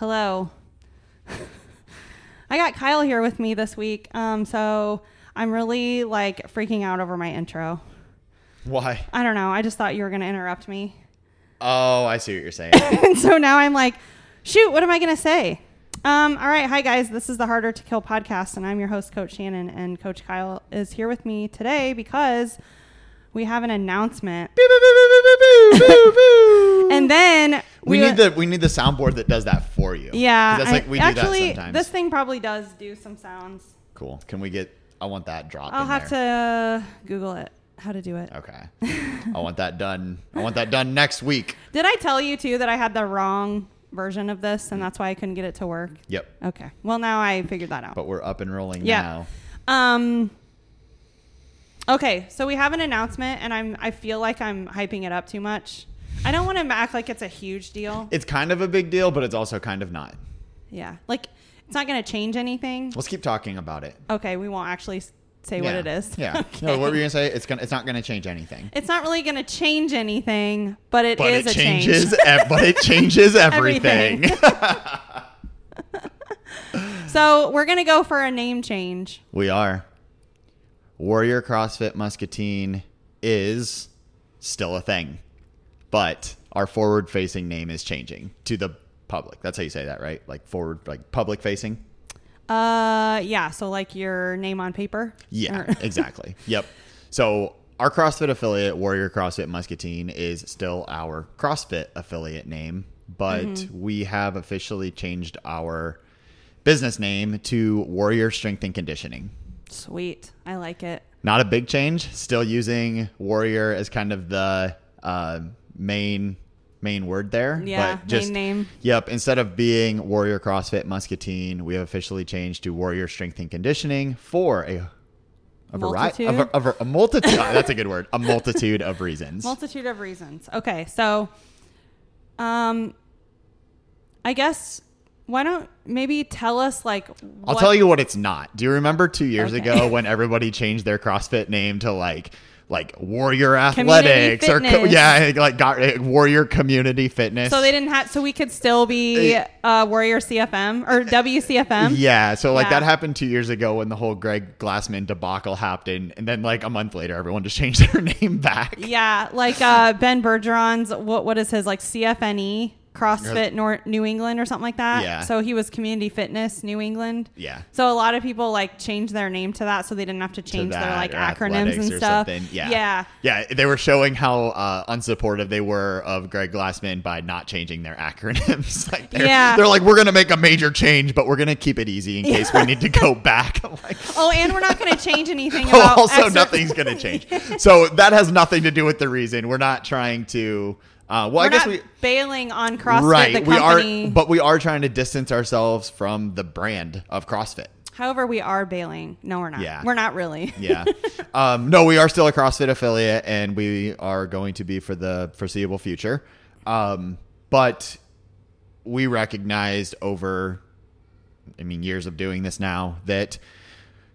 Hello. I got Kyle here with me this week. Um, so I'm really like freaking out over my intro. Why? I don't know. I just thought you were going to interrupt me. Oh, I see what you're saying. and so now I'm like, shoot, what am I going to say? Um, all right. Hi, guys. This is the Harder to Kill podcast, and I'm your host, Coach Shannon. And Coach Kyle is here with me today because we have an announcement. and then we need the we need the soundboard that does that for you. Yeah, that's like we I- do actually, that sometimes. this thing probably does do some sounds. cool. Can we get? I want that drop. I'll have there. to Google it, how to do it. Okay. I want that done. I want that done next week. Did I tell you too that I had the wrong version of this and that's why I couldn't get it to work? Yep. Okay. Well, now I figured that out. But we're up and rolling Yeah. now. Um Okay, so we have an announcement and I'm I feel like I'm hyping it up too much. I don't want to act like it's a huge deal. It's kind of a big deal, but it's also kind of not. Yeah. Like it's not going to change anything. Let's keep talking about it. Okay, we won't actually say what it is. Yeah. Okay. No, what were you gonna say? It's gonna. It's not gonna change anything. It's not really going to change anything, but it is But it a changes. change. ev- but it changes everything. everything. So we're gonna go for a name change. we are. Warrior CrossFit Muscatine is still a thing, but our forward-facing name is changing to the public. That's how you say that, right? Like forward, like public-facing. Uh, yeah. So like your name on paper. Yeah, Or- exactly. Yep. So our CrossFit affiliate, Warrior CrossFit Muscatine, is still our CrossFit affiliate name, but Mm-hmm. we have officially changed our business name to Warrior Strength and Conditioning. Sweet. I like it. Not a big change. Still using Warrior as kind of the uh, main main word there. Yeah, but just, main name. Yep. Instead of being Warrior CrossFit Muscatine, we have officially changed to Warrior Strength and Conditioning for a a variety of a, a, a multitude. that's a good word. A multitude of reasons. Multitude of reasons. Okay, so, um, I guess why don't maybe tell us like I'll tell you what it's not. Do you remember two years Okay. ago when everybody changed their CrossFit name to like like Warrior Athletics or co- yeah, like got uh, Warrior Community Fitness. So they didn't have. So we could still be uh, Warrior CFM or WCFM. Yeah, so like Yeah. that happened two years ago when the whole Greg Glassman debacle happened, and then like a month later, everyone just changed their name back. Yeah, like uh, Ben Bergeron's what what is his like CFNE CrossFit Nor- New England or something like that. Yeah. So he was Community Fitness New England. Yeah. So a lot of people like changed their name to that, so they didn't have to to change their like acronyms and stuff. something. Yeah. Yeah. Yeah. They were showing how uh, unsupportive they were of Greg Glassman by not changing their acronyms. like they're, Yeah. they're like, we're going to make a major change, but we're going to keep it easy in case we need to go back. Like, Oh, and we're not going to change anything oh, about also, exer- nothing's going to change. So that has nothing to do with the reason. We're not trying to. Uh, well, We're I guess not we. bailing on CrossFit right. We are, but we are trying to distance ourselves from the brand of CrossFit. However, we are bailing. No, we're not. Yeah. We're not really. Yeah. um, no, we are still a CrossFit affiliate, and we are going to be for the foreseeable future. Um, but we recognized over, I mean, years of doing this now that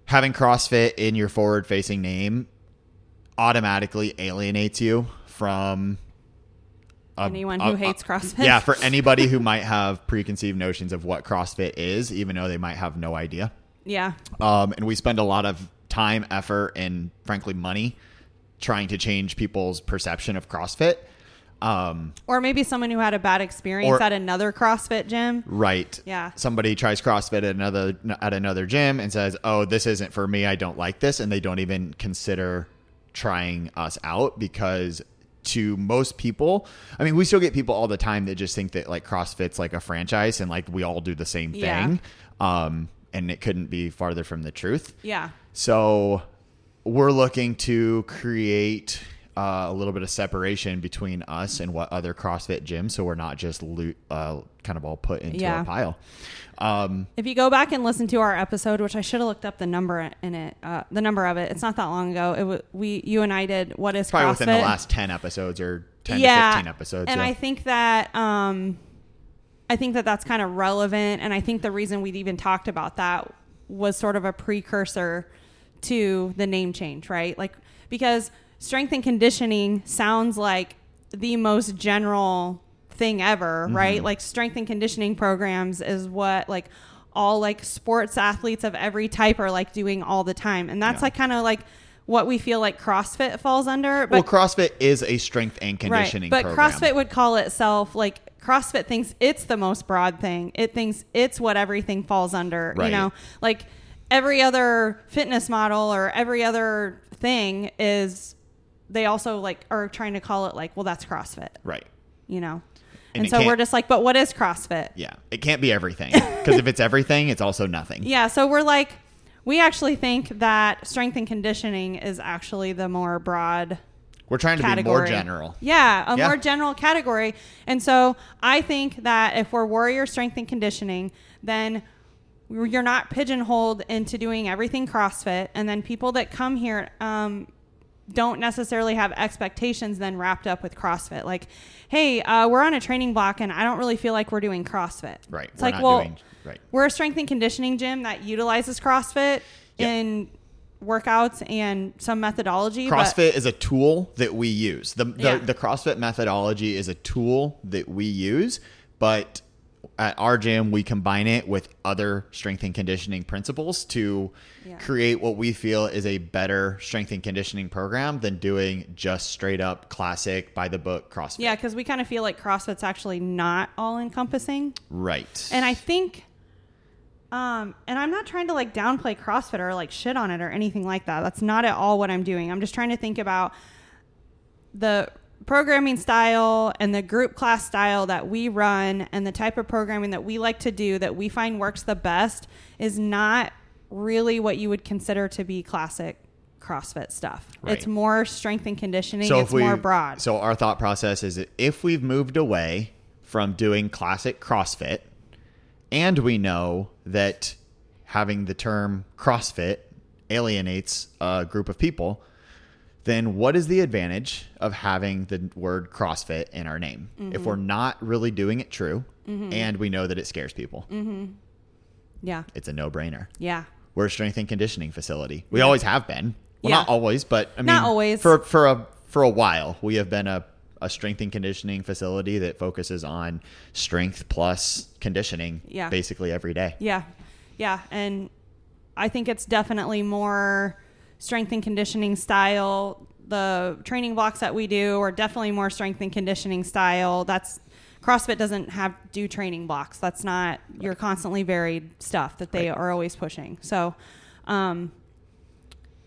having CrossFit in your forward-facing name automatically alienates you from a- Anyone a- who hates CrossFit. Yeah, for anybody who might have preconceived notions of what CrossFit is, even though they might have no idea. Yeah. Um, and we spend a lot of time, effort, and frankly, money trying to change people's perception of CrossFit. Um, Or maybe someone who had a bad experience Or- at another CrossFit gym. right. Yeah. Somebody tries CrossFit at another at another gym and says, "Oh, this isn't for me. I don't like this," and they don't even consider trying us out because to most people, I mean, we still get people all the time that just think that like CrossFit's like a franchise and like we all do the same Yeah. thing. Um, and it couldn't be farther from the truth. Yeah. So we're looking to create uh, a little bit of separation between us and what other CrossFit gyms, so we're not just loot, uh, kind of all put into Yeah. a pile. Um, If you go back and listen to our episode, which I should have looked up the number in it, uh, the number of it. It's not that long ago. It was we, you and I did. What is probably CrossFit? within the last ten episodes or ten yeah, to fifteen episodes. And yeah. I think that um, I think that that's kind of relevant, and I think the reason we'd even talked about that was sort of a precursor to the name change, right? Like because strength and conditioning sounds like the most general thing ever, Mm-hmm. right? Like strength and conditioning programs is what like all like sports athletes of every type are like doing all the time. And that's Yeah. like kind of like what we feel like CrossFit falls under. well, But CrossFit is a strength and conditioning Right. But program. CrossFit would call itself like CrossFit thinks it's the most broad thing. It thinks it's what everything falls under. Right. You know, like every other fitness model or every other thing is they also like are trying to call it like, well, that's CrossFit. right. You know. And And, so we're just like, but what is CrossFit? Yeah, it can't be everything because if it's everything, it's also nothing. Yeah, so we're like we actually think that strength and conditioning is actually the more broad We're trying to category. be more general. Yeah, a Yeah. more general category. And so I think that if we're warrior strength and conditioning, then you're not pigeonholed into doing everything CrossFit. And then people that come here um, don't necessarily have expectations then wrapped up with CrossFit. Like, hey, uh, we're on a training block and I don't really feel like we're doing CrossFit. Right. It's We're like, well, doing- right. we're a strength and conditioning gym that utilizes CrossFit Yep. in workouts and some methodology. but- CrossFit is a tool that we use. The, the, Yeah. the CrossFit methodology is a tool that we use, but at our gym, we combine it with other strength and conditioning principles to Yeah. create what we feel is a better strength and conditioning program than doing just straight up classic by the book CrossFit. Yeah, because we kind of feel like CrossFit's actually not all encompassing. Right. And I think, um, and I'm not trying to like downplay CrossFit or like shit on it or anything like that. That's not at all what I'm doing. I'm just trying to think about the programming style and the group class style that we run and the type of programming that we like to do that we find works the best is not really what you would consider to be classic CrossFit stuff. Right. It's more strength and conditioning. so it's we, more broad. So our thought process is that if we've moved away from doing classic CrossFit, and we know that having the term CrossFit alienates a group of people, then what is the advantage of having the word CrossFit in our name Mm-hmm. if we're not really doing it true and we know that it scares people? yeah. It's a no brainer. Yeah. We're a strength and conditioning facility. We always have been. Well, Yeah. not always, but I mean, Not always. For for a for a while, we have been a a strength and conditioning facility that focuses on strength plus conditioning, Yeah. basically every day. Yeah. Yeah. And I think it's definitely more strength and conditioning style. The training blocks that we do are definitely more strength and conditioning style. That's CrossFit doesn't have do training blocks. That's not your constantly varied stuff that they Right. are always pushing. So, um,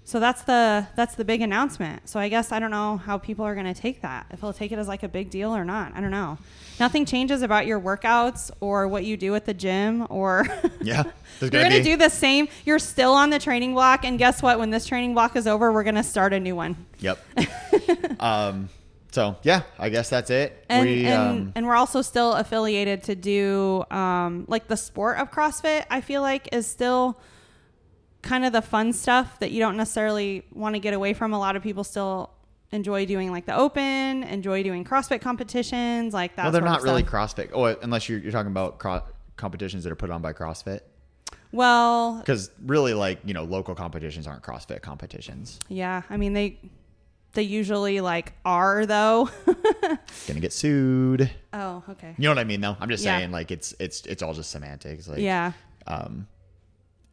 so that's the that's the big announcement. So I guess I don't know how people are going to take that. If they'll take it as like a big deal or not. I don't know. Nothing changes about your workouts or what you do at the gym or Yeah, You're gonna going to do the same. You're still on the training block and guess what? When this training block is over, we're going to start a new one. Yep. um. So yeah, I guess that's it. And we and, um, and we're also still affiliated to do um like the sport of CrossFit, I feel like is still kind of the fun stuff that you don't necessarily want to get away from. A lot of people still enjoy doing like the open, enjoy doing CrossFit competitions, like that. well, they're not really. CrossFit. Oh, unless you're, you're talking about cro- competitions that are put on by CrossFit. Well, Because really, like you know, local competitions aren't CrossFit competitions. yeah, I mean they they usually like are though. Gonna get sued. oh, okay. You know what I mean, though. I'm just Yeah. saying, like it's it's it's all just semantics. Like, Yeah. Um,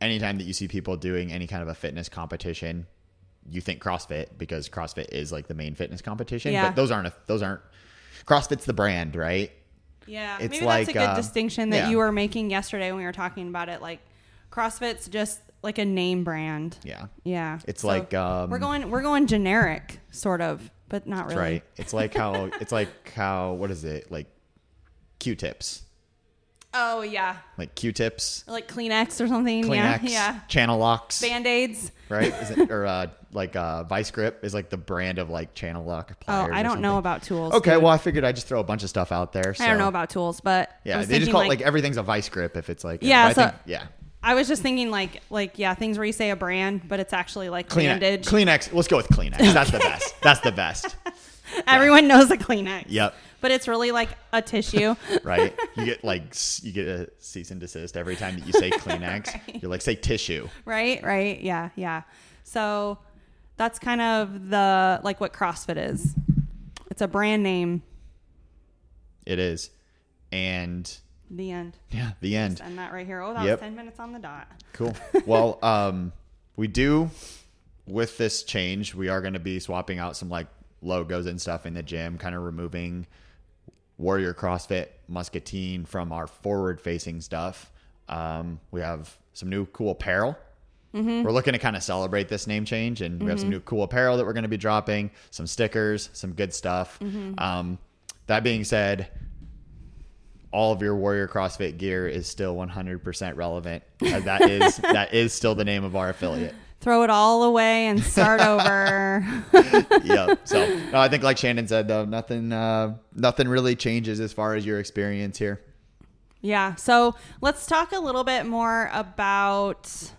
anytime that you see people doing any kind of a fitness competition, you think CrossFit because CrossFit is like the main fitness competition. Yeah. But those aren't a, those aren't. CrossFit's the brand, right? Yeah, It's maybe that's a like, good uh, distinction that yeah. you were making yesterday when we were talking about it. Like, CrossFit's just like a name brand. Yeah. Yeah, It's like, um, we're going we're going generic, sort of, but not really. right. It's like how it's like how what is it like Q-tips, Oh yeah, like Q-tips, like Kleenex or something. Kleenex, Yeah, yeah. channel locks, Band aids. right? Is it, or uh, like uh, Vice Grip is like the brand of like channel lock Oh. I don't know about tools. Okay, dude. well, I figured I'd just throw a bunch of stuff out there. I don't know about tools, but Yeah, they just call it like everything's a vice grip if it's like Yeah, I so- think- yeah. I was just thinking like like yeah, things where you say a brand, but it's actually like Kleenex. bandage. Kleenex. Let's go with Kleenex. That's the best. That's the best. Everyone knows a Kleenex. Yep. But it's really like a tissue. Right. You get like you get a cease and desist every time that you say Kleenex. Right. You're like say tissue. right right yeah yeah so that's kind of the like what crossfit is it's a brand name It is. And The end. yeah, the end. Just end that right here. Oh, that Yep. was 10 minutes on the dot. Cool. well, um, we do with this change, we are going to be swapping out some like logos and stuff in the gym, kind of removing Warrior CrossFit Muscatine from our forward facing stuff. Um, we have some new cool apparel. We're looking to kind of celebrate this name change, and we have some new cool apparel that we're going to be dropping, some stickers, some good stuff. Um, that being said, all of your Warrior CrossFit gear is still 100% relevant. That is that is still the name of our affiliate. Throw it all away and start over. yeah. So no, I think, like Shannon said, though, nothing uh, nothing really changes as far as your experience here. Yeah. So let's talk a little bit more about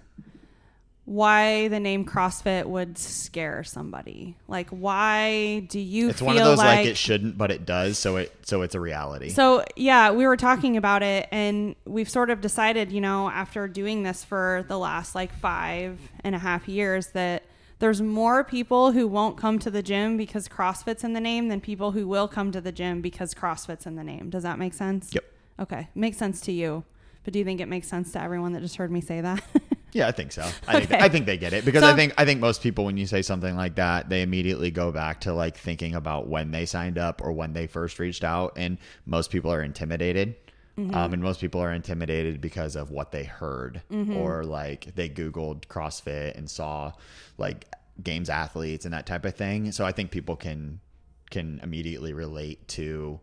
why the name CrossFit would scare somebody. Like, why do you It's one of those like, like, it shouldn't, but it does. So it so it's a reality. So yeah, we were talking about it, and we've sort of decided, you know, after doing this for the last like five and a half years, that there's more people who won't come to the gym because CrossFit's in the name than people who will come to the gym because CrossFit's in the name. Does that make sense? Yep. Okay, makes sense to you, but do you think it makes sense to everyone that just heard me say that? Yeah, I think so. I, think, I think they get it because So- I think I think most people when you say something like that, they immediately go back to like thinking about when they signed up or when they first reached out, and most people are intimidated. Mm-hmm. Um, and most people are intimidated because of what they heard Mm-hmm. or like they Googled CrossFit and saw like games athletes and that type of thing. So I think people can can immediately relate to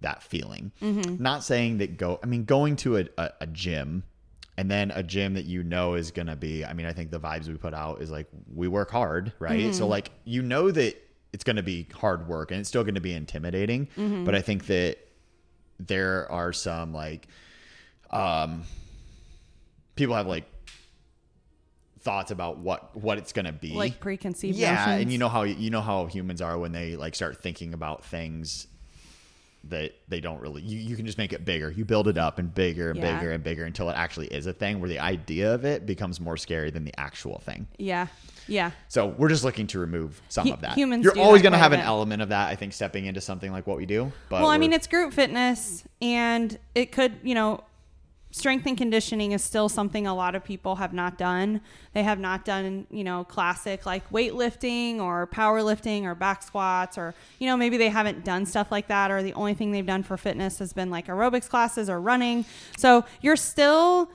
that feeling. Mm-hmm. Not saying that go. I mean, going to a, a, a gym and then a gym that you know is going to be i mean i think the vibes we put out is like we work hard right Mm-hmm. so like you know that it's going to be hard work and it's still going to be intimidating Mm-hmm. but i think that there are some like um people have like thoughts about what what it's going to be like preconceived yeah notions? and you know how you know how humans are when they like start thinking about things that they don't really you, you can just make it bigger you build it up and bigger and Yeah. bigger and bigger until it actually is a thing where the idea of it becomes more scary than the actual thing Yeah. Yeah. so we're just looking to remove some Hu- of that humans you're always going to have an element of that i think stepping into something like what we do but well, I mean, it's group fitness, and it could, you know, strength and conditioning is still something a lot of people have not done. They have not done, you know, classic like weightlifting or powerlifting or back squats, or, you know, maybe they haven't done stuff like that, or the only thing they've done for fitness has been like aerobics classes or running. So you're still.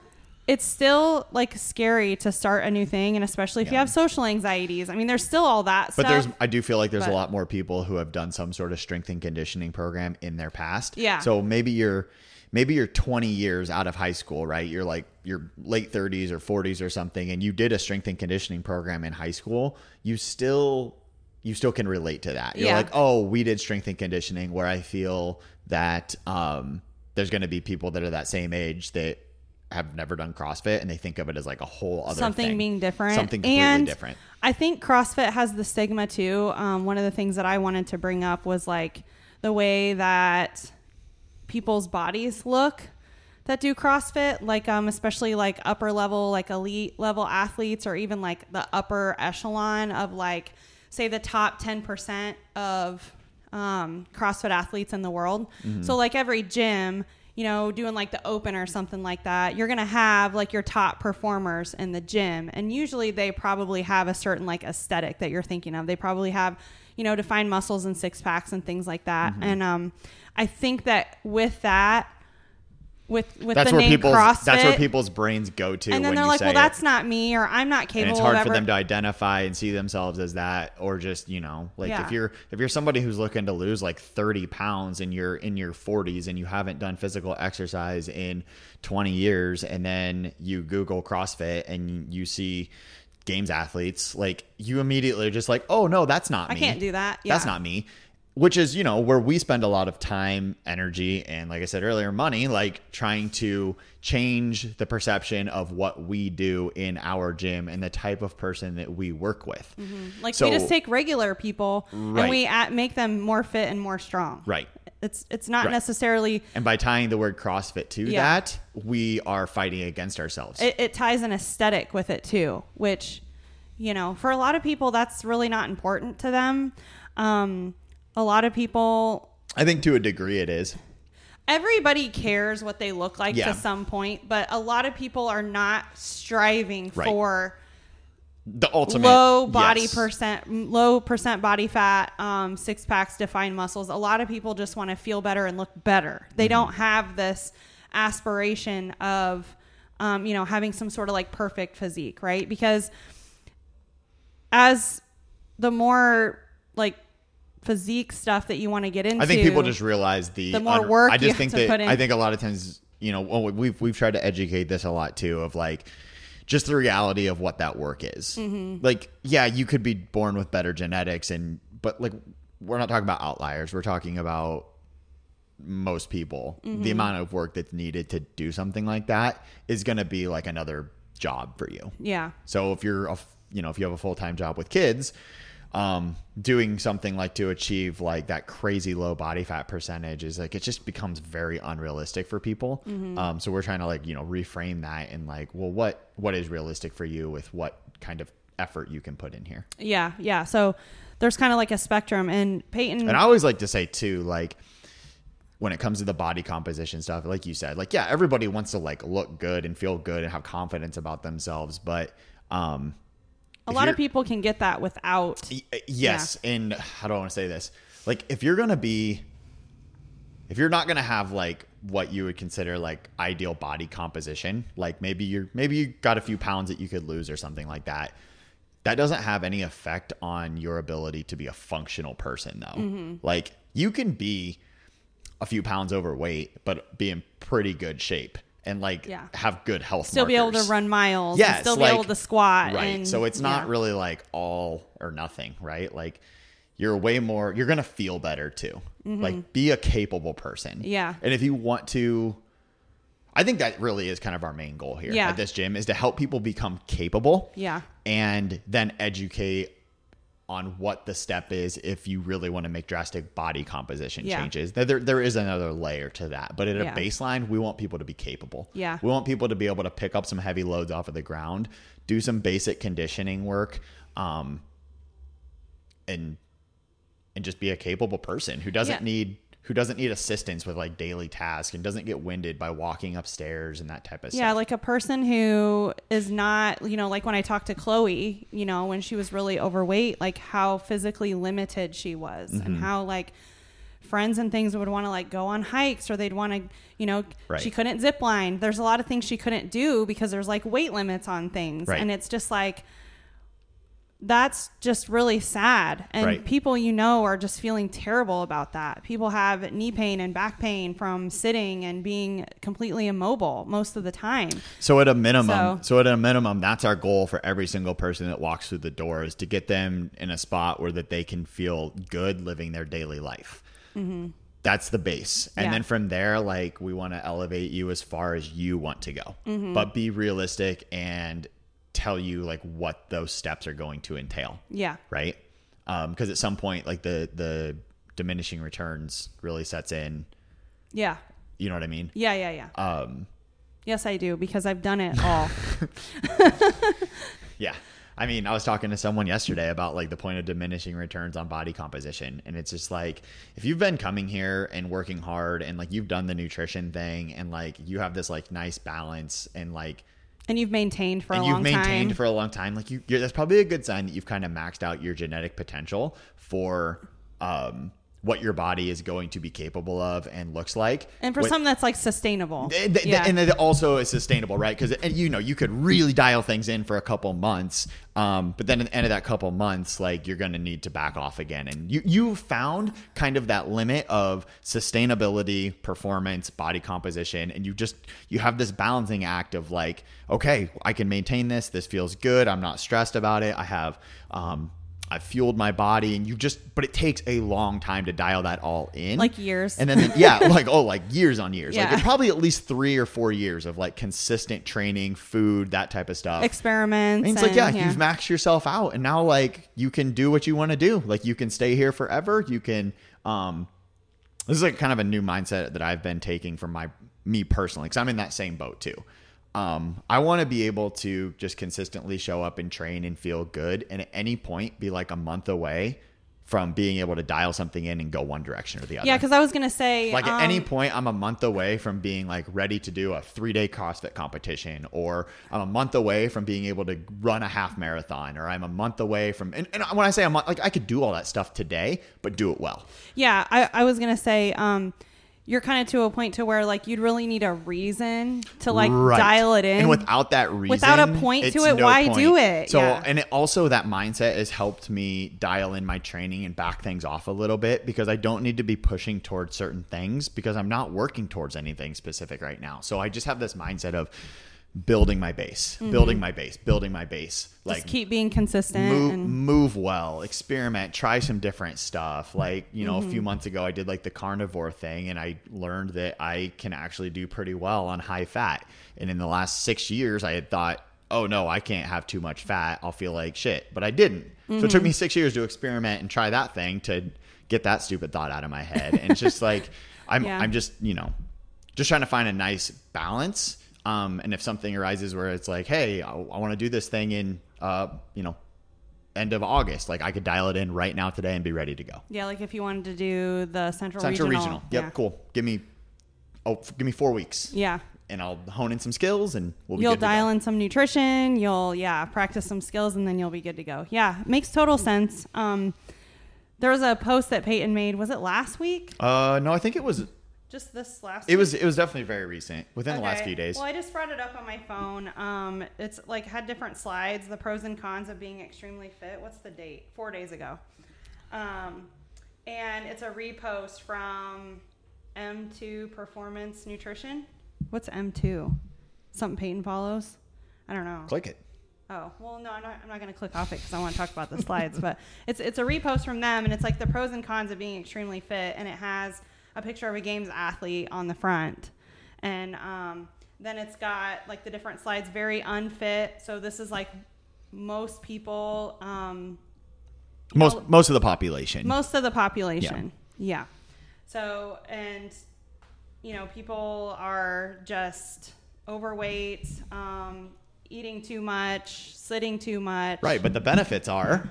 It's still like scary to start a new thing, and especially if you have social anxieties. I mean, there's still all that but stuff. there's i do feel like there's but- a lot more people who have done some sort of strength and conditioning program in their past Yeah. so maybe you're maybe you're 20 years out of high school right? You're like your late 30s or 40s or something and you did a strength and conditioning program in high school you still you still can relate to that. You're Yeah. like oh we did strength and conditioning where i feel that um there's going to be people that are that same age that have never done CrossFit and they think of it as like a whole other something thing. being different. Something completely and different. I think crossfit has the stigma too. Um, one of the things that i wanted to bring up was like the way that people's bodies look that do CrossFit, like um, especially like upper level, like elite level athletes, or even like the upper echelon of like, say, the top ten percent of um, CrossFit athletes in the world. So like every gym, you know, doing like the open or something like that, you're gonna have like your top performers in the gym, and usually they probably have a certain like aesthetic that you're thinking of. They probably have, you know, to find muscles and six packs and things like that. And um, I think that with that, with with that's the where name people's CrossFit, that's where people's brains go to and then when they're like, well, it. that's not me, or I'm not capable and it's hard for ever. them to identify and see themselves as that or just you know like Yeah. if you're if you're somebody who's looking to lose like 30 pounds and you're in your 40s and you haven't done physical exercise in 20 years and then you google crossfit and you see games athletes like you immediately are just like oh no that's not me. I can't do that. Yeah. that's not me which is you know where we spend a lot of time energy and like i said earlier money like trying to change the perception of what we do in our gym and the type of person that we work with mm-hmm. Like So- we just take regular people Right. and we at, make them more fit and more strong. right It's it's not Right. necessarily and by tying the word crossfit to Yeah. that we are fighting against ourselves it, it ties an aesthetic with it too, which you know for a lot of people that's really not important to them. Um, a lot of people i think to a degree it is everybody cares what they look like Yeah. to some point, but a lot of people are not striving Right. for the ultimate low body yes. percent, low percent body fat, um, six packs, defined muscles. A lot of people just want to feel better and look better. They Mm-hmm. don't have this aspiration of, um, you know, having some sort of like perfect physique, right? Because as the more like physique stuff that you want to get into, I think people just realize the the more work I you just think that. I think a lot of times, you know, well, we've we've tried to educate this a lot too of like just the reality of what that work is. Mm-hmm. Like, yeah, you could be born with better genetics, and but like we're not talking about outliers. We're talking about most people. Mm-hmm. The amount of work that's needed to do something like that is going to be like another job for you. yeah, So if you're a, you know if you have a full time job with kids, um, doing something like to achieve like that crazy low body fat percentage is like it just becomes very unrealistic for people. Um, so we're trying to like you know reframe that and like well what what is realistic for you with what kind of effort you can put in here. yeah, yeah. So there's kind of like a spectrum, and Peyton. And I always like to say too, like when it comes to the body composition stuff, like you said, like yeah, everybody wants to like look good and feel good and have confidence about themselves, but um, a lot of people can get that without. Y- uh, Yes, and how do I want to say this? Like, if you're gonna be, if you're not gonna have like what you would consider like ideal body composition, like maybe you're maybe you got a few pounds that you could lose or something like that. That doesn't have any effect on your ability to be a functional person, though. Mm-hmm. Like, you can be a few pounds overweight, but be in pretty good shape and like Yeah. have good health. Still be able to run miles. Yes, and still like- be able to squat. Right. And, so it's not yeah. really like all or nothing, right? Like you're way more you're gonna feel better too. Like be a capable person. Mm-hmm. Yeah. And if you want to I think that really is kind of our main goal here Yeah. at this gym is to help people become capable Yeah. and then educate on what the step is if you really want to make drastic body composition Yeah. changes. There, there is another layer to that, but at Yeah. a baseline, we want people to be capable. Yeah. we want people to be able to pick up some heavy loads off of the ground, do some basic conditioning work, um, and and just be a capable person who doesn't Yeah. need who doesn't need assistance with like daily tasks and doesn't get winded by walking upstairs and that type of Yeah, stuff. Yeah, like a person who is not, you know, like when I talked to Chloe, you know, when she was really overweight, like how physically limited she was and Mm-hmm. how like friends and things would want to like go on hikes or they'd want to, you know, Right. she couldn't zip line. There's a lot of things she couldn't do because there's like weight limits on things. Right. And it's just like that's just really sad. And Right. people you know are just feeling terrible about that. People have knee pain and back pain from sitting and being completely immobile most of the time. So at a minimum, So- so, at a minimum, that's our goal for every single person that walks through the door is to get them in a spot where that they can feel good living their daily life. That's the base, and Yeah. then from there, like we want to elevate you as far as you want to go, Mm-hmm. but be realistic and tell you like what those steps are going to entail Yeah. right? Because at some point, like the the diminishing returns really sets in. Yeah. You know what I mean? Yeah, yeah, yeah. Um, yes, I do because I've done it all. yeah. I mean, I was talking to someone yesterday about like the point of diminishing returns on body composition. And it's just like, if you've been coming here and working hard and like you've done the nutrition thing and like you have this like nice balance and like, and you've maintained for and a long time. you've maintained for a long time, like you, you're, that's probably a good sign that you've kind of maxed out your genetic potential for um, what your body is going to be capable of and looks like. and for What- something that's like sustainable. Th- th- yeah. and it also is sustainable, right? Because you know you could really dial things in for a couple months, um, but then at the end of that couple months, like you're going to need to back off again. And you you found kind of that limit of sustainability, performance, body composition, and you just you have this balancing act of like, okay, I can maintain this. This feels good. I'm not stressed about it. I have. Um, I've fueled my body, and you just, but it takes a long time to dial that all in, Like years. and then yeah, like oh, like years on years, like Yeah. it probably at least three or four years of like consistent training, food, that type of stuff. Experiments. And it's like, yeah, and- you've maxed yourself out, and now like you can do what you want to do. Like you can stay here forever. You can. um This is like kind of a new mindset that I've been taking from my me personally, because I'm in that same boat too. Um, I want to be able to just consistently show up and train and feel good, and at any point be like a month away from being able to dial something in and go one direction or the other. Yeah, because I was gonna say, like at any um, point, I'm a month away from being like ready to do a three day CrossFit competition, or I'm a month away from being able to run a half marathon, or I'm a month away from. And, and when I say a month, like I could do all that stuff today, but do it well. Yeah, I, I was gonna say, um, you're kind of to a point to where like you'd really need a reason to like Right. dial it in. And without that reason, Without a point to it, no why point. do it? So, Yeah. and it also that mindset has helped me dial in my training and back things off a little bit because I don't need to be pushing towards certain things because I'm not working towards anything specific right now. So I just have this mindset of building my base, building my base, building my base. Mm-hmm. Just Like keep being consistent. move, and, move well, experiment, try some different stuff. Like, you know, Mm-hmm. a few months ago, I did like the carnivore thing and I learned that I can actually do pretty well on high fat. And in the last six years, I had thought, oh no, I can't have too much fat. I'll feel like shit. But I didn't. So it Mm-hmm. took me six years to experiment and try that thing to get that stupid thought out of my head. And it's just like, I'm, Yeah. I'm just, you know, just trying to find a nice balance. Um, and if something arises where it's like, hey, I, I want to do this thing in, uh, you know, end of August, like I could dial it in right now today and be ready to go. yeah, like if you wanted to do the central, Central regional. regional. Yep, yeah. cool. Give me, oh, f- give me four weeks, Yeah. and I'll hone in some skills, and we'll be You'll dial in some nutrition. You'll yeah practice some skills, and then you'll be good to go. Yeah, makes total sense. Um, there was a post that Peyton made. Was it last week? Uh, no, I think it was. Just this last. It week? was. It was definitely very recent, within the last few days. Well, I just brought it up on my phone. Um, it's like had different slides, the pros and cons of being extremely fit. What's the date? Four days ago. Um, and it's a repost from M2 Performance Nutrition. What's M2? Something Peyton follows? I don't know. Click it. Oh well, no, I'm not. I'm not going to click off it because I want to talk about the slides. but it's it's a repost from them, and it's like the pros and cons of being extremely fit, and it has a picture of a games athlete on the front, and um, then it's got like the different slides. Very unfit. So this is like most people, um, Most know- most of the population. most of the population. Yeah. So and you know people are just overweight, um, eating too much, sitting too much. right, but the benefits are,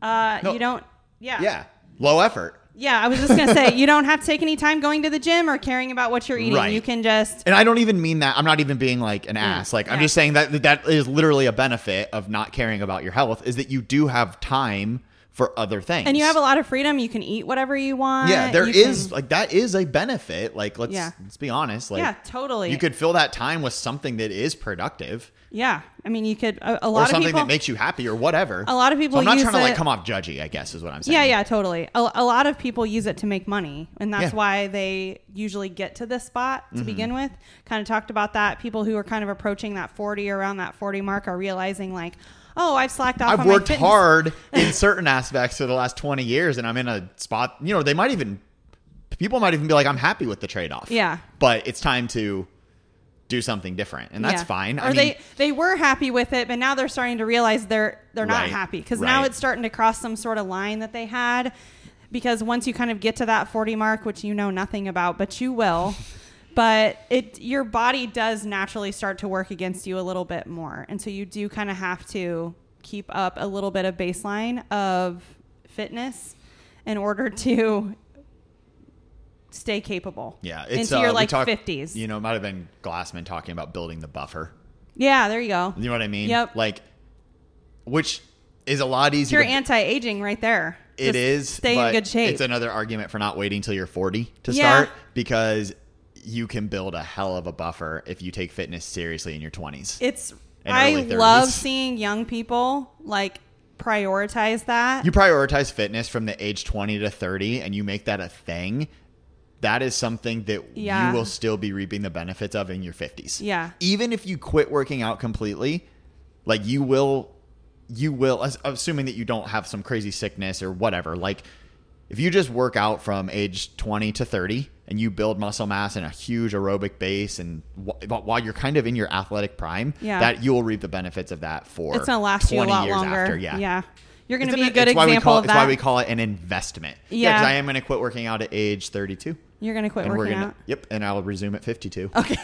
Uh, No. You don't. Yeah. yeah, low effort. Yeah. I was just gonna say you don't have to take any time going to the gym or caring about what you're eating. Right. You can just. And I don't even mean that. I'm not even being like an mm, ass. Like I'm just saying that that is literally a benefit of not caring about your health is that you do have time for other things. And you have a lot of freedom. You can eat whatever you want. Yeah, there You is can- like that is a benefit. Like let's Yeah. let's be honest. Like yeah, totally. you could fill that time with something that is productive Yeah. I mean, you could. A, a or lot of something people. that makes you happy or whatever. A lot of people So I'm not trying to like it- come off judgy. I guess is what I'm saying. Yeah, yeah, totally. A, a lot of people use it to make money, and that's Yeah. why they usually get to this spot to Mm-hmm. begin with. Kind of talked about that. People who are kind of approaching that 40 around that 40 mark are realizing like, oh, I've slacked off. I've worked hard in certain aspects for the last 20 years, and I'm in a spot. You know, they might even people might even be like, I'm happy with the trade off. Yeah. but it's time to do something different, and that's Yeah. fine. Or I mean, they they were happy with it, but now they're starting to realize they're they're not Right, happy because now it's starting to cross some sort of line that they had. Because once you kind of get to that 40 mark, which you know nothing about, but you will, but it your body does naturally start to work against you a little bit more, and so you do kind of have to keep up a little bit of baseline of fitness in order to stay capable. yeah, it's into your uh, we like talk- 50s. You know, it might have been Glassman talking about building the buffer. yeah, there you go. You know what I mean? Yep. Like, which is a lot It's easier. your to- anti-aging right there. It Just is. Stay in good shape. It's another argument for not waiting till you're 40 to Yeah. start because you can build a hell of a buffer if you take fitness seriously in your 20s. It's. I love seeing young people like prioritize that. you prioritize fitness from the age 20 to 30 and you make that a thing. That is something that Yeah. you will still be reaping the benefits of in your 50s. Yeah. Even if you quit working out completely, like you will you will assuming that you don't have some crazy sickness or whatever like if you just work out from age 20 to 30 and you build muscle mass and a huge aerobic base and wh- while you're kind of in your athletic prime Yeah. that you'll reap the benefits of that for it's gonna last you a 20 lot years longer. after yeah yeah. You're gonna It's be an- a good it's why we example call, of it's why we call it an investment Yeah. because i am going to quit working out at age 32 You're gonna quit and we're working gonna out. yep and i'll resume at 52 Okay.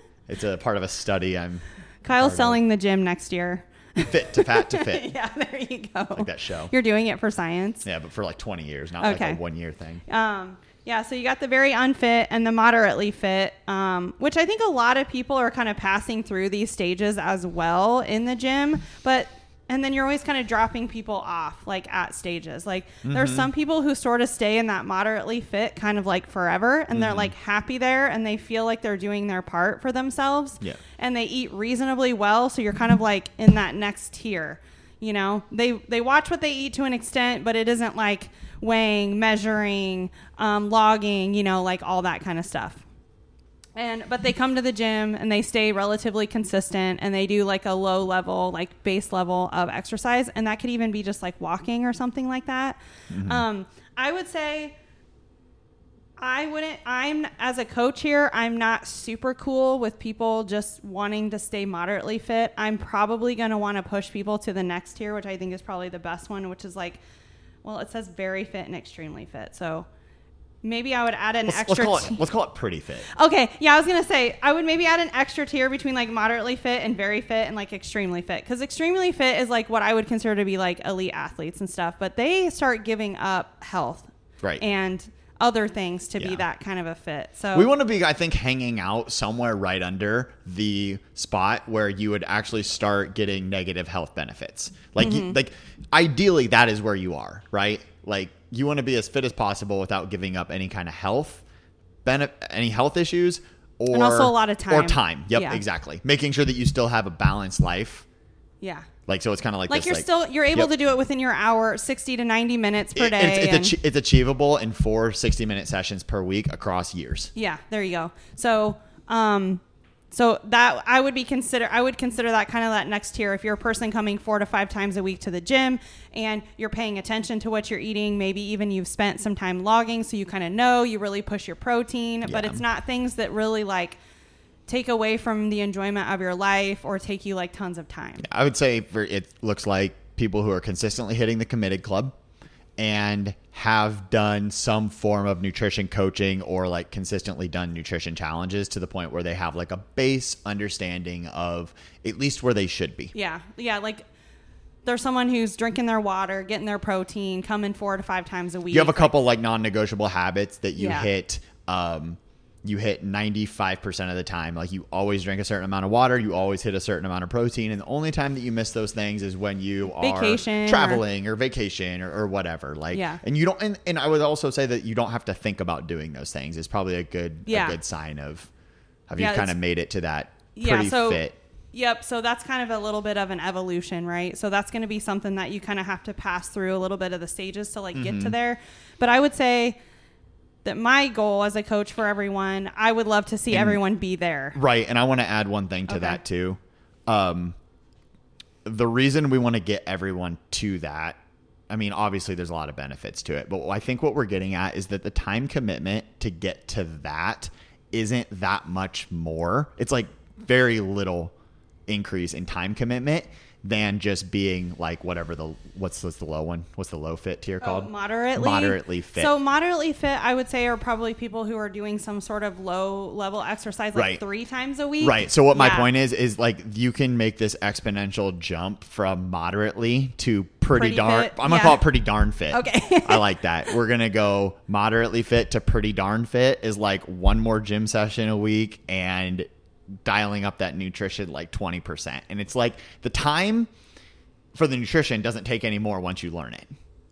it's a part of a study i'm Kyle's Part of- selling the gym next year. fit to fat to fit. yeah, there you go. Like that show. You're doing it for science. Yeah, but for like 20 years, not like a one year thing. Um, yeah, so you got the very unfit and the moderately fit, um, which I think a lot of people are kind of passing through these stages as well in the gym. But and then you're always kind of dropping people off like at stages. Like there's some people who sort of stay in that moderately fit kind of like forever and they're like happy there and they feel like they're doing their part for themselves. Yeah. And they eat reasonably well, so you're kind of like in that next tier. You know, they they watch what they eat to an extent, but it isn't like weighing, measuring, um, logging, you know, like all that kind of stuff. And but they come to the gym and they stay relatively consistent and they do like a low level, like base level of exercise, and that could even be just like walking or something like that. Um, I would say I wouldn't. I'm as a coach here. I'm not super cool with people just wanting to stay moderately fit. I'm probably going to want to push people to the next tier, which I think is probably the best one, which is like, well, it says very fit and extremely fit. So maybe I would add an Let's, let's extra. call t- it let's call it pretty fit. Okay, yeah, I was gonna say I would maybe add an extra tier between like moderately fit and very fit and like extremely fit because extremely fit is like what I would consider to be like elite athletes and stuff, but they start giving up health, Right. and other things to Yeah. be that kind of a fit. So We want to be, I think, hanging out somewhere right under the spot where you would actually start getting negative health benefits. Like, Mm-hmm. you, like ideally, that is where you are, right? Like, you want to be as fit as possible without giving up any kind of health, bene- any health issues, or And also a lot of time Or time. time. Yep, Yeah. exactly. Making sure that you still have a balanced life. yeah, Like, so it's kind of like like this, you're like, still you're able Yep. to do it within your hour, sixty to ninety minutes per It- day. It's, it's, and- ach- it's achievable in four 60 minute sessions per week across years. Yeah, there you go. So, um, so that I would be consider I would consider that kind of that next tier. If you're a person coming four to five times a week to the gym and you're paying attention to what you're eating, maybe even you've spent some time logging, so you kind of know you really push your protein, but it's not things that really like take away from the enjoyment of your life or take you like tons of time. I would say for, it looks like people who are consistently hitting the committed club and have done some form of nutrition coaching or like consistently done nutrition challenges to the point where they have like a base understanding of at least where they should be. Yeah, yeah, like. There's someone who's drinking their water, getting their protein, coming four to five times a week. You have a like- couple like non-negotiable habits that you Yeah. hit um you hit 95% of the time like you always drink a certain amount of water you always hit a certain amount of protein and the only time that you miss those things is when you are Vacation or- traveling or, vacation or, or whatever like Yeah. and you don't and, and i would also say that you don't have to think about doing those things is probably a good Yeah. a good sign of have Yeah, you kind of made it to that yeah, pretty so fit Yep. So that's kind of a little bit of an evolution, right? So that's going to be something that you kind of have to pass through a little bit of the stages to like get Mm-hmm. to there. But I would say that my goal as a coach for everyone, I would love to see everyone be there. Right, and I want to add one thing to Okay. that too. Um, the reason we want to get everyone to that, I mean, obviously there's a lot of benefits to it, but I think what we're getting at is that the time commitment to get to that isn't that much more. It's like very little increase in time commitment than just being like whatever the what's what's the low one? What's the low fit tier Oh, called? moderately Moderately fit. So moderately fit, I would say, are probably people who are doing some sort of low level exercise, like Right. three times a week. Right. So what my point is is like you can make this exponential jump from moderately to pretty, Pretty darn. fit, I'm gonna yeah. call it pretty darn fit. Okay. I like that. We're gonna go moderately fit to pretty darn fit is like one more gym session a week and dialing up that nutrition like 20%. And it's like the time for the nutrition doesn't take any more once you learn it.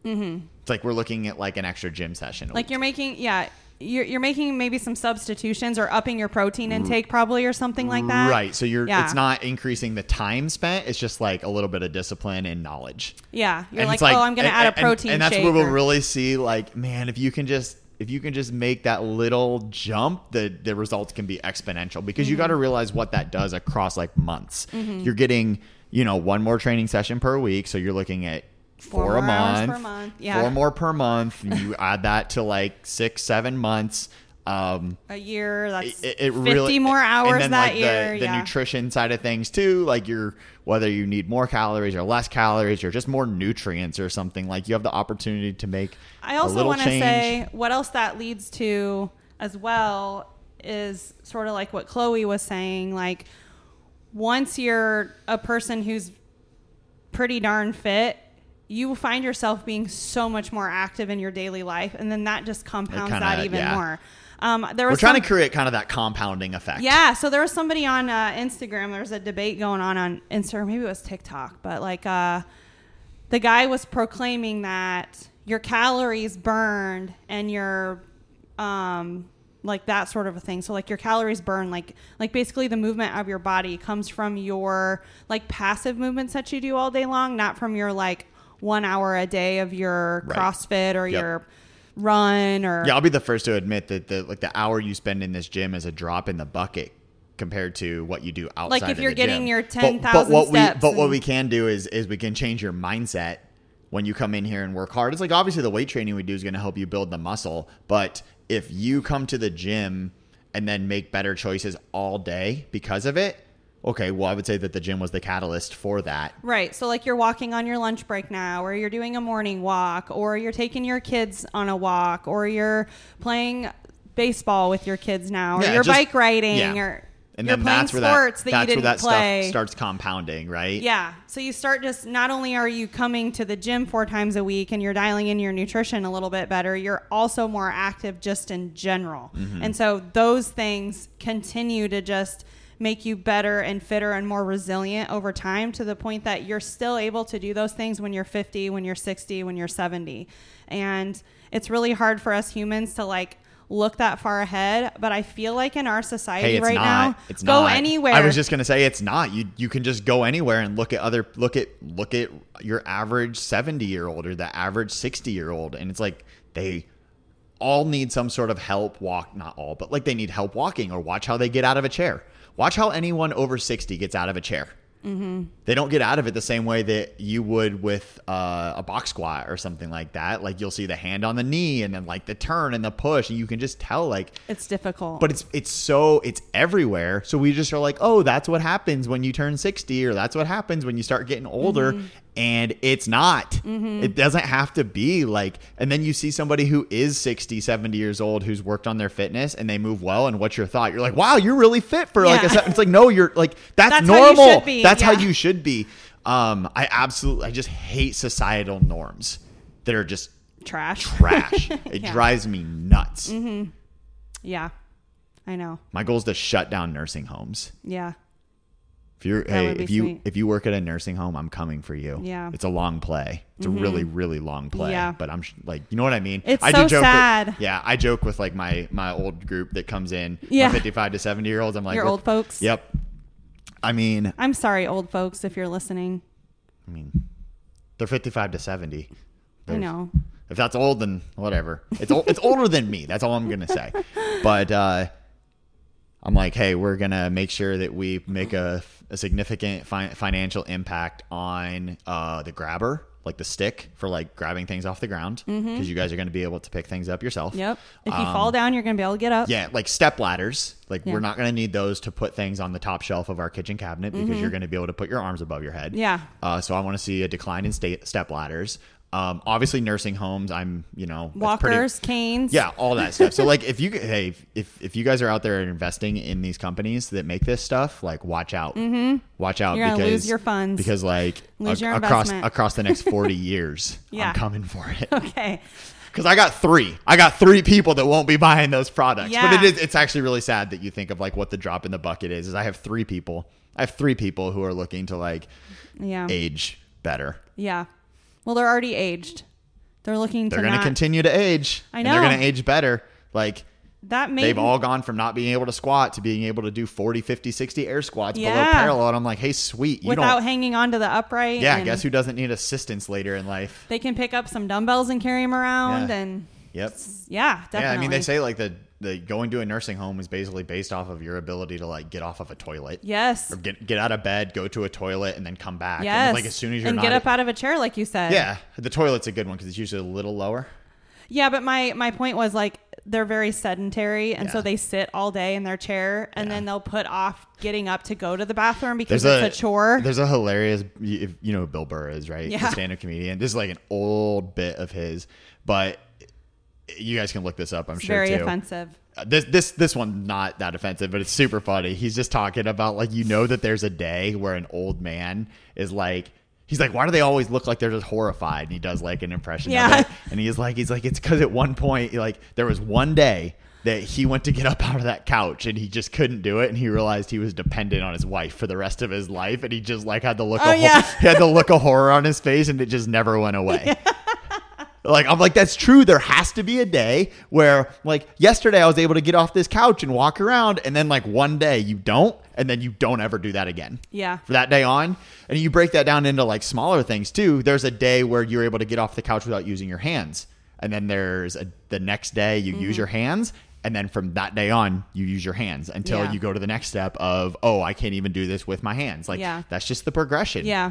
Mm-hmm. It's like we're looking at like an extra gym session. Like week. you're making, yeah, you're, you're making maybe some substitutions or upping your protein intake probably or something like that. Right. So you're Yeah. it's not increasing the time spent, it's just like a little bit of discipline and knowledge. Yeah, you're And like, it's oh, I'm going to and- add a protein and, that's shake where we'll or- really see like man if you can just if you can just make that little jump the the results can be exponential because you got to Mm-hmm. realize what that does across like months you're getting you know one more training session per week so you're looking at Four four, a month, month, yeah. four more per month and you add that to like six seven months um a year. That's it, it 50 really more hours and then that like year. the, the yeah. nutrition side of things too like you're whether you need more calories or less calories or just more nutrients or something like you have the opportunity to make i also want to say what else that leads to as well is sort of like what Chloe was saying. Like once you're a person who's pretty darn fit, you find yourself being so much more active in your daily life, and then that just compounds kinda- that even yeah. more. Um, there was We're trying some- to create kind of that compounding effect. yeah, so there was somebody on uh, Instagram. There was a debate going on on Instagram. Maybe it was TikTok, but like uh, the guy was proclaiming that your calories burned and your um, like that sort of a thing. So like your calories burn, like like basically the movement of your body comes from your like passive movements that you do all day long, not from your like one hour a day of your Right. CrossFit or Yep. your run or Yeah, I'll be the first to admit that the like the hour you spend in this gym is a drop in the bucket compared to what you do outside. Like, if you're getting gym. your But- 10,000 But what we steps but what we can do is is we can change your mindset when you come in here and work hard. It's like obviously the weight training we do is going to help you build the muscle, but if you come to the gym and then make better choices all day because of it, okay, well I would say that the gym was the catalyst for that. Right. So, like, you're walking on your lunch break now, or you're doing a morning walk, or you're taking your kids on a walk, or you're playing baseball with your kids now, or Yeah, you're just- bike riding, yeah. or And you're then playing that's where sports that, you didn't where that play. stuff starts compounding, right? Yeah. So you start just not only are you coming to the gym four times a week and you're dialing in your nutrition a little bit better, you're also more active just in general. Mm-hmm. And so those things continue to just make you better and fitter and more resilient over time to the point that you're still able to do those things when you're 50, when you're 60, when you're 70. And it's really hard for us humans to like look that far ahead, but I feel like in our society Hey, right not. now, it's go not. anywhere. I was just gonna say it's not. You you can just go anywhere and look at other look at look at your average seventy year old or the average sixty year old, and it's like they all need some sort of help walk. Not all, but like they need help walking, or watch how they get out of a chair. Watch how anyone over sixty gets out of a chair. They don't get out of it the same way that you would with uh, a box squat or something like that. Like you'll see the hand on the knee and then like the turn and the push, and you can just tell like it's difficult. but it's it's so it's everywhere. So we just are like, oh, that's what happens when you turn sixty, or that's what happens when you start getting older. Mm-hmm. And it's not. It doesn't have to be like. And then you see somebody who is 60, 70 years old who's worked on their fitness and they move well. And what's your thought? You're like, wow, you're really fit for like a. Yeah. se-" It's like no, you're like that's, That's how normal. be, That's how you should be. Um, I absolutely, I just hate societal norms that are just trash. trash. It Yeah. Mm-hmm. drives me nuts. Yeah. I know. My goal is to shut down nursing homes. Yeah. If you're That hey, if you sweet. if you work at a nursing home, I'm coming for you. Yeah. Mm-hmm. it's a long play. It's a really really long play. Yeah. but I'm sh- like, you know what I mean. It's I so joke sad. With, yeah, I joke with like my my old group that comes in. Yeah. 55 to 70 year olds. I'm like, Your old folks? Yep. I mean, I'm sorry, old folks, if you're listening. I mean, they're 55 to 70. I know. If that's old, then whatever. It's it's older than me. That's all I'm gonna say. But uh, I'm like, hey, we're gonna make sure that we make a, a significant fi- financial impact on uh, the grabber, like the stick for like grabbing things off the ground, because you guys are gonna be able to pick things up yourself. Mm-hmm. Yep. If you Um, fall down, you're going to be able to get up. Yeah, like step ladders. Like Yeah. we're not going to need those to put things on the top shelf of our kitchen cabinet because you're going to be able to put your arms above your head. Mm-hmm. Yeah. Uh, so I want to see a decline in state step ladders. Um, obviously, nursing homes. I'm, you know, that's pretty- Walkers, canes. yeah, all that stuff. So like, if you hey, if if you guys are out there investing in these companies that make this stuff, like watch out, mm-hmm. watch out You're because lose your funds. because like Lose your across investment. across the next forty years, Yeah. I'm coming for it. Okay. Because I got three. I got three people that won't be buying those products. But Yeah. it is it's actually really sad that you think of like what the drop in the bucket is. Is I have three people. I have three people who are looking to like Yeah. age better. Yeah. Well, they're already aged. They're looking to They're to going to not. continue to age. I And they're going to age better. Like that may they've all gone from not being able to squat to being able to do 40, 50, 60 air squats below Yeah. parallel. And I'm like, hey, sweet. You without don't. hanging onto the upright. Yeah, and guess who doesn't need assistance later in life? They can pick up some dumbbells and carry them around, Yeah. and Yep. yeah, definitely. Yeah, I mean, they say like the, the going to a nursing home is basically based off of your ability to like get off of a toilet. yes, or get get out of bed, go to a toilet, and then come back. yes. And like as soon as you're and not, get up out of a chair, like you said. yeah, the toilet's a good one because it's usually a little lower. Yeah, but my my point was like they're very sedentary, and so they sit all day in their chair, and then they'll put off getting up to go to the bathroom because There's it's a, chore. There's a hilarious, you know, Bill Burr is right, Yeah. the stand-up comedian. This is like an old bit of his, but you guys can look this up. I'm It's sure very too. offensive. Uh, This this this one not that offensive, but it's super funny. He's just talking about like you know that there's a day where an old man is like He's like, why do they always look like they're just horrified? And he does like an impression Yeah. of it. And he's like, he's like, it's because at one point, like, there was one day that he went to get up out of that couch and he just couldn't do it. And he realized he was dependent on his wife for the rest of his life. And he just like had the look, Oh, of, yeah. he had the look of horror on his face and it just never went away. Like I'm like that's true. There has to be a day where like yesterday I was able to get off this couch and walk around, and then like one day you don't, and then you don't ever do that again. Yeah. For that day on, and you break that down into like smaller things too. There's a day where you're able to get off the couch without using your hands, and then there's a, the next day you Mm-hmm. use your hands. And then from that day on, you use your hands until Yeah. you go to the next step of, oh, I can't even do this with my hands. Like, Yeah. that's just the progression. Yeah.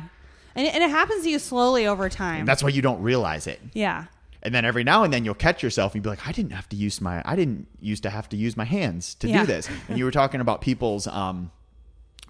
And, and it happens to you slowly over time. That's why you don't realize it. yeah. And then every now and then you'll catch yourself and be like, I didn't have to use my, I didn't used to have to use my hands to Yeah. do this. And you were talking about people's, um,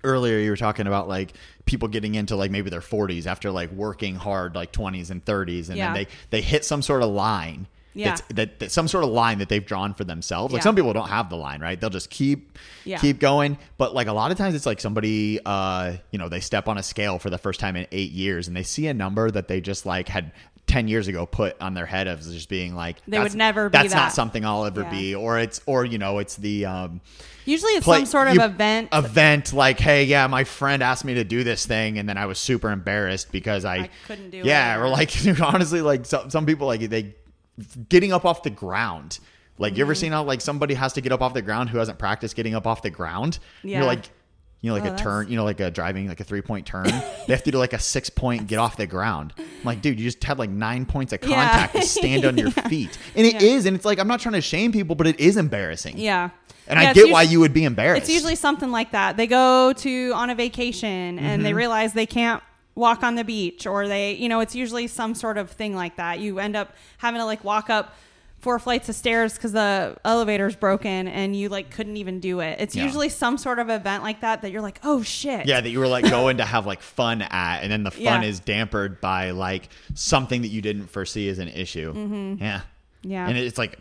earlier you were talking about like people getting into like maybe their 40s after like working hard like 20s and 30s and Yeah. then they they hit some sort of line Yeah. that's, that, that some sort of line that they've drawn for themselves like Yeah. some people don't have the line right they'll just keep Yeah. keep going but like a lot of times it's like somebody uh you know they step on a scale for the first time in eight years and they see a number that they just like had 10 years ago put on their head of just being like They would never be that's not something i'll ever Yeah. be or it's or you know it's the um Usually it's play- some sort of you- event. event like hey yeah my friend asked me to do this thing and then i was super embarrassed because i, I couldn't do yeah it. Yeah or like honestly like some, some people like they getting up off the ground like you ever Mm-hmm. seen how like somebody has to get up off the ground who hasn't practiced getting up off the ground Yeah. you're like you know like Oh, a that's- turn you know like a driving like a three point turn they have to do like a six point get off the ground I'm like dude you just had like nine points of Yeah. contact to stand on your feet and it is, and it's like i'm not trying to shame people but it is embarrassing yeah. and Yeah, i get why you would be embarrassed It's usually something like that. They go to on a vacation and Mm-hmm. they realize they can't walk on the beach or they, you know, it's usually some sort of thing like that. You end up having to like walk up four flights of stairs because the elevator's broken and you like couldn't even do it. It's Yeah. usually some sort of event like that that you're like, oh shit. Yeah, that you were like going to have like fun at, and then the fun Yeah. is dampered by like something that you didn't foresee as an issue. Yeah, Mm-hmm. Yeah. and it's like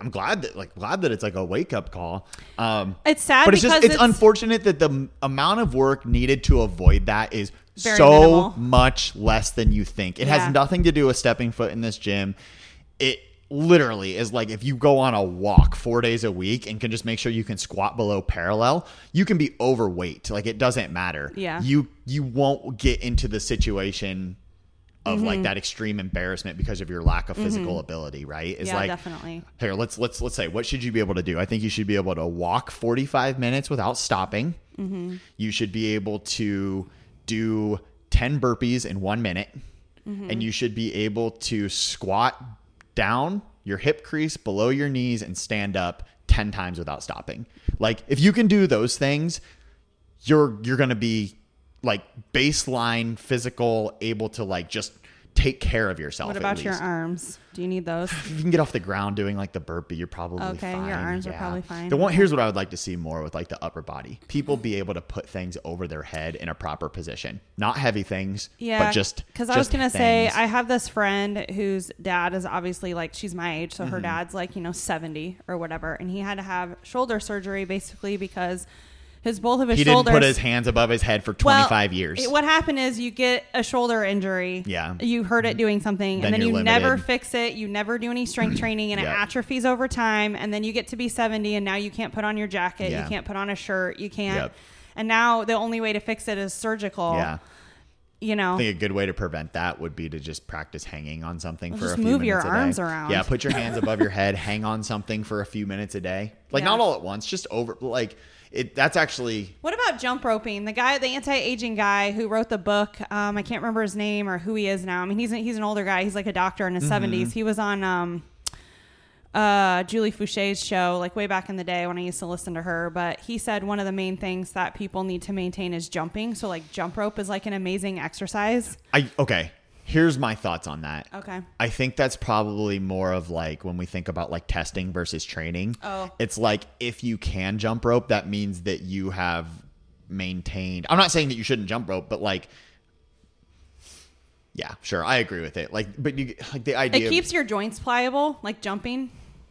I'm glad that like glad that it's like a wake up call. Um, It's sad but it's just it's, it's- unfortunate that the m- amount of work needed to avoid that is Very so minimal. much less than you think. It Yeah. has nothing to do with stepping foot in this gym. It literally is like if you go on a walk four days a week and can just make sure you can squat below parallel, you can be overweight. Like it doesn't matter. Yeah. You you won't get into the situation of Mm-hmm. like that extreme embarrassment because of your lack of physical ability, right? It's Yeah, like definitely. here, let's let's let's say what should you be able to do? I think you should be able to walk 45 minutes without stopping. Mm-hmm. You should be able to do 10 burpees in 1 minute. Mm-hmm. And you should be able to squat down your hip crease below your knees and stand up 10 times without stopping. Like if you can do those things, you're you're going to be like baseline physical able to like just take care of yourself What at about your arms? Do you need those? If you can get off the ground doing like the burpee, you're probably Okay, your fine. arms are probably fine. The one here's what I would like to see more with like the upper body. People be able to put things over their head in a proper position, not heavy things, Yeah, but just because I was gonna say. I have this friend whose dad is obviously like she's my age, so Mm-hmm. her dad's like you know seventy or whatever, and he had to have shoulder surgery basically because his both of his he didn't put his hands above his head for Well, 25 years. it- what happened is you get a shoulder injury. Yeah. You hurt it doing something, Then and then you never fix it. You never do any strength training, and it atrophies over time. And then you get to be 70, and now you can't put on your jacket. Yeah. You can't put on a shirt. You can't. Yep. And now the only way to fix it is surgical. yeah. You know. I think a good way to prevent that would be to just practice hanging on something for a few move your minutes a day. arms around. Yeah, put your hands above your head, hang on something for a few minutes a day. Like Yeah. not all at once, just over like it that's actually What about jump roping? The guy, the anti-aging guy who wrote the book, um, I can't remember his name or who he is now. I mean, he's, he's an older guy. He's like a doctor in his Mm-hmm. 70s. He was on um, uh, Julie Foucher's show, like way back in the day when I used to listen to her. But he said one of the main things that people need to maintain is jumping. So like jump rope is like an amazing exercise. I okay. Here's my thoughts on that. Okay. I think that's probably more of like when we think about like testing versus training. Oh. It's like if you can jump rope, that means that you have maintained. I'm not saying that you shouldn't jump rope, but like yeah, sure, I agree with it. Like but you like the idea It of- keeps your joints pliable, like jumping.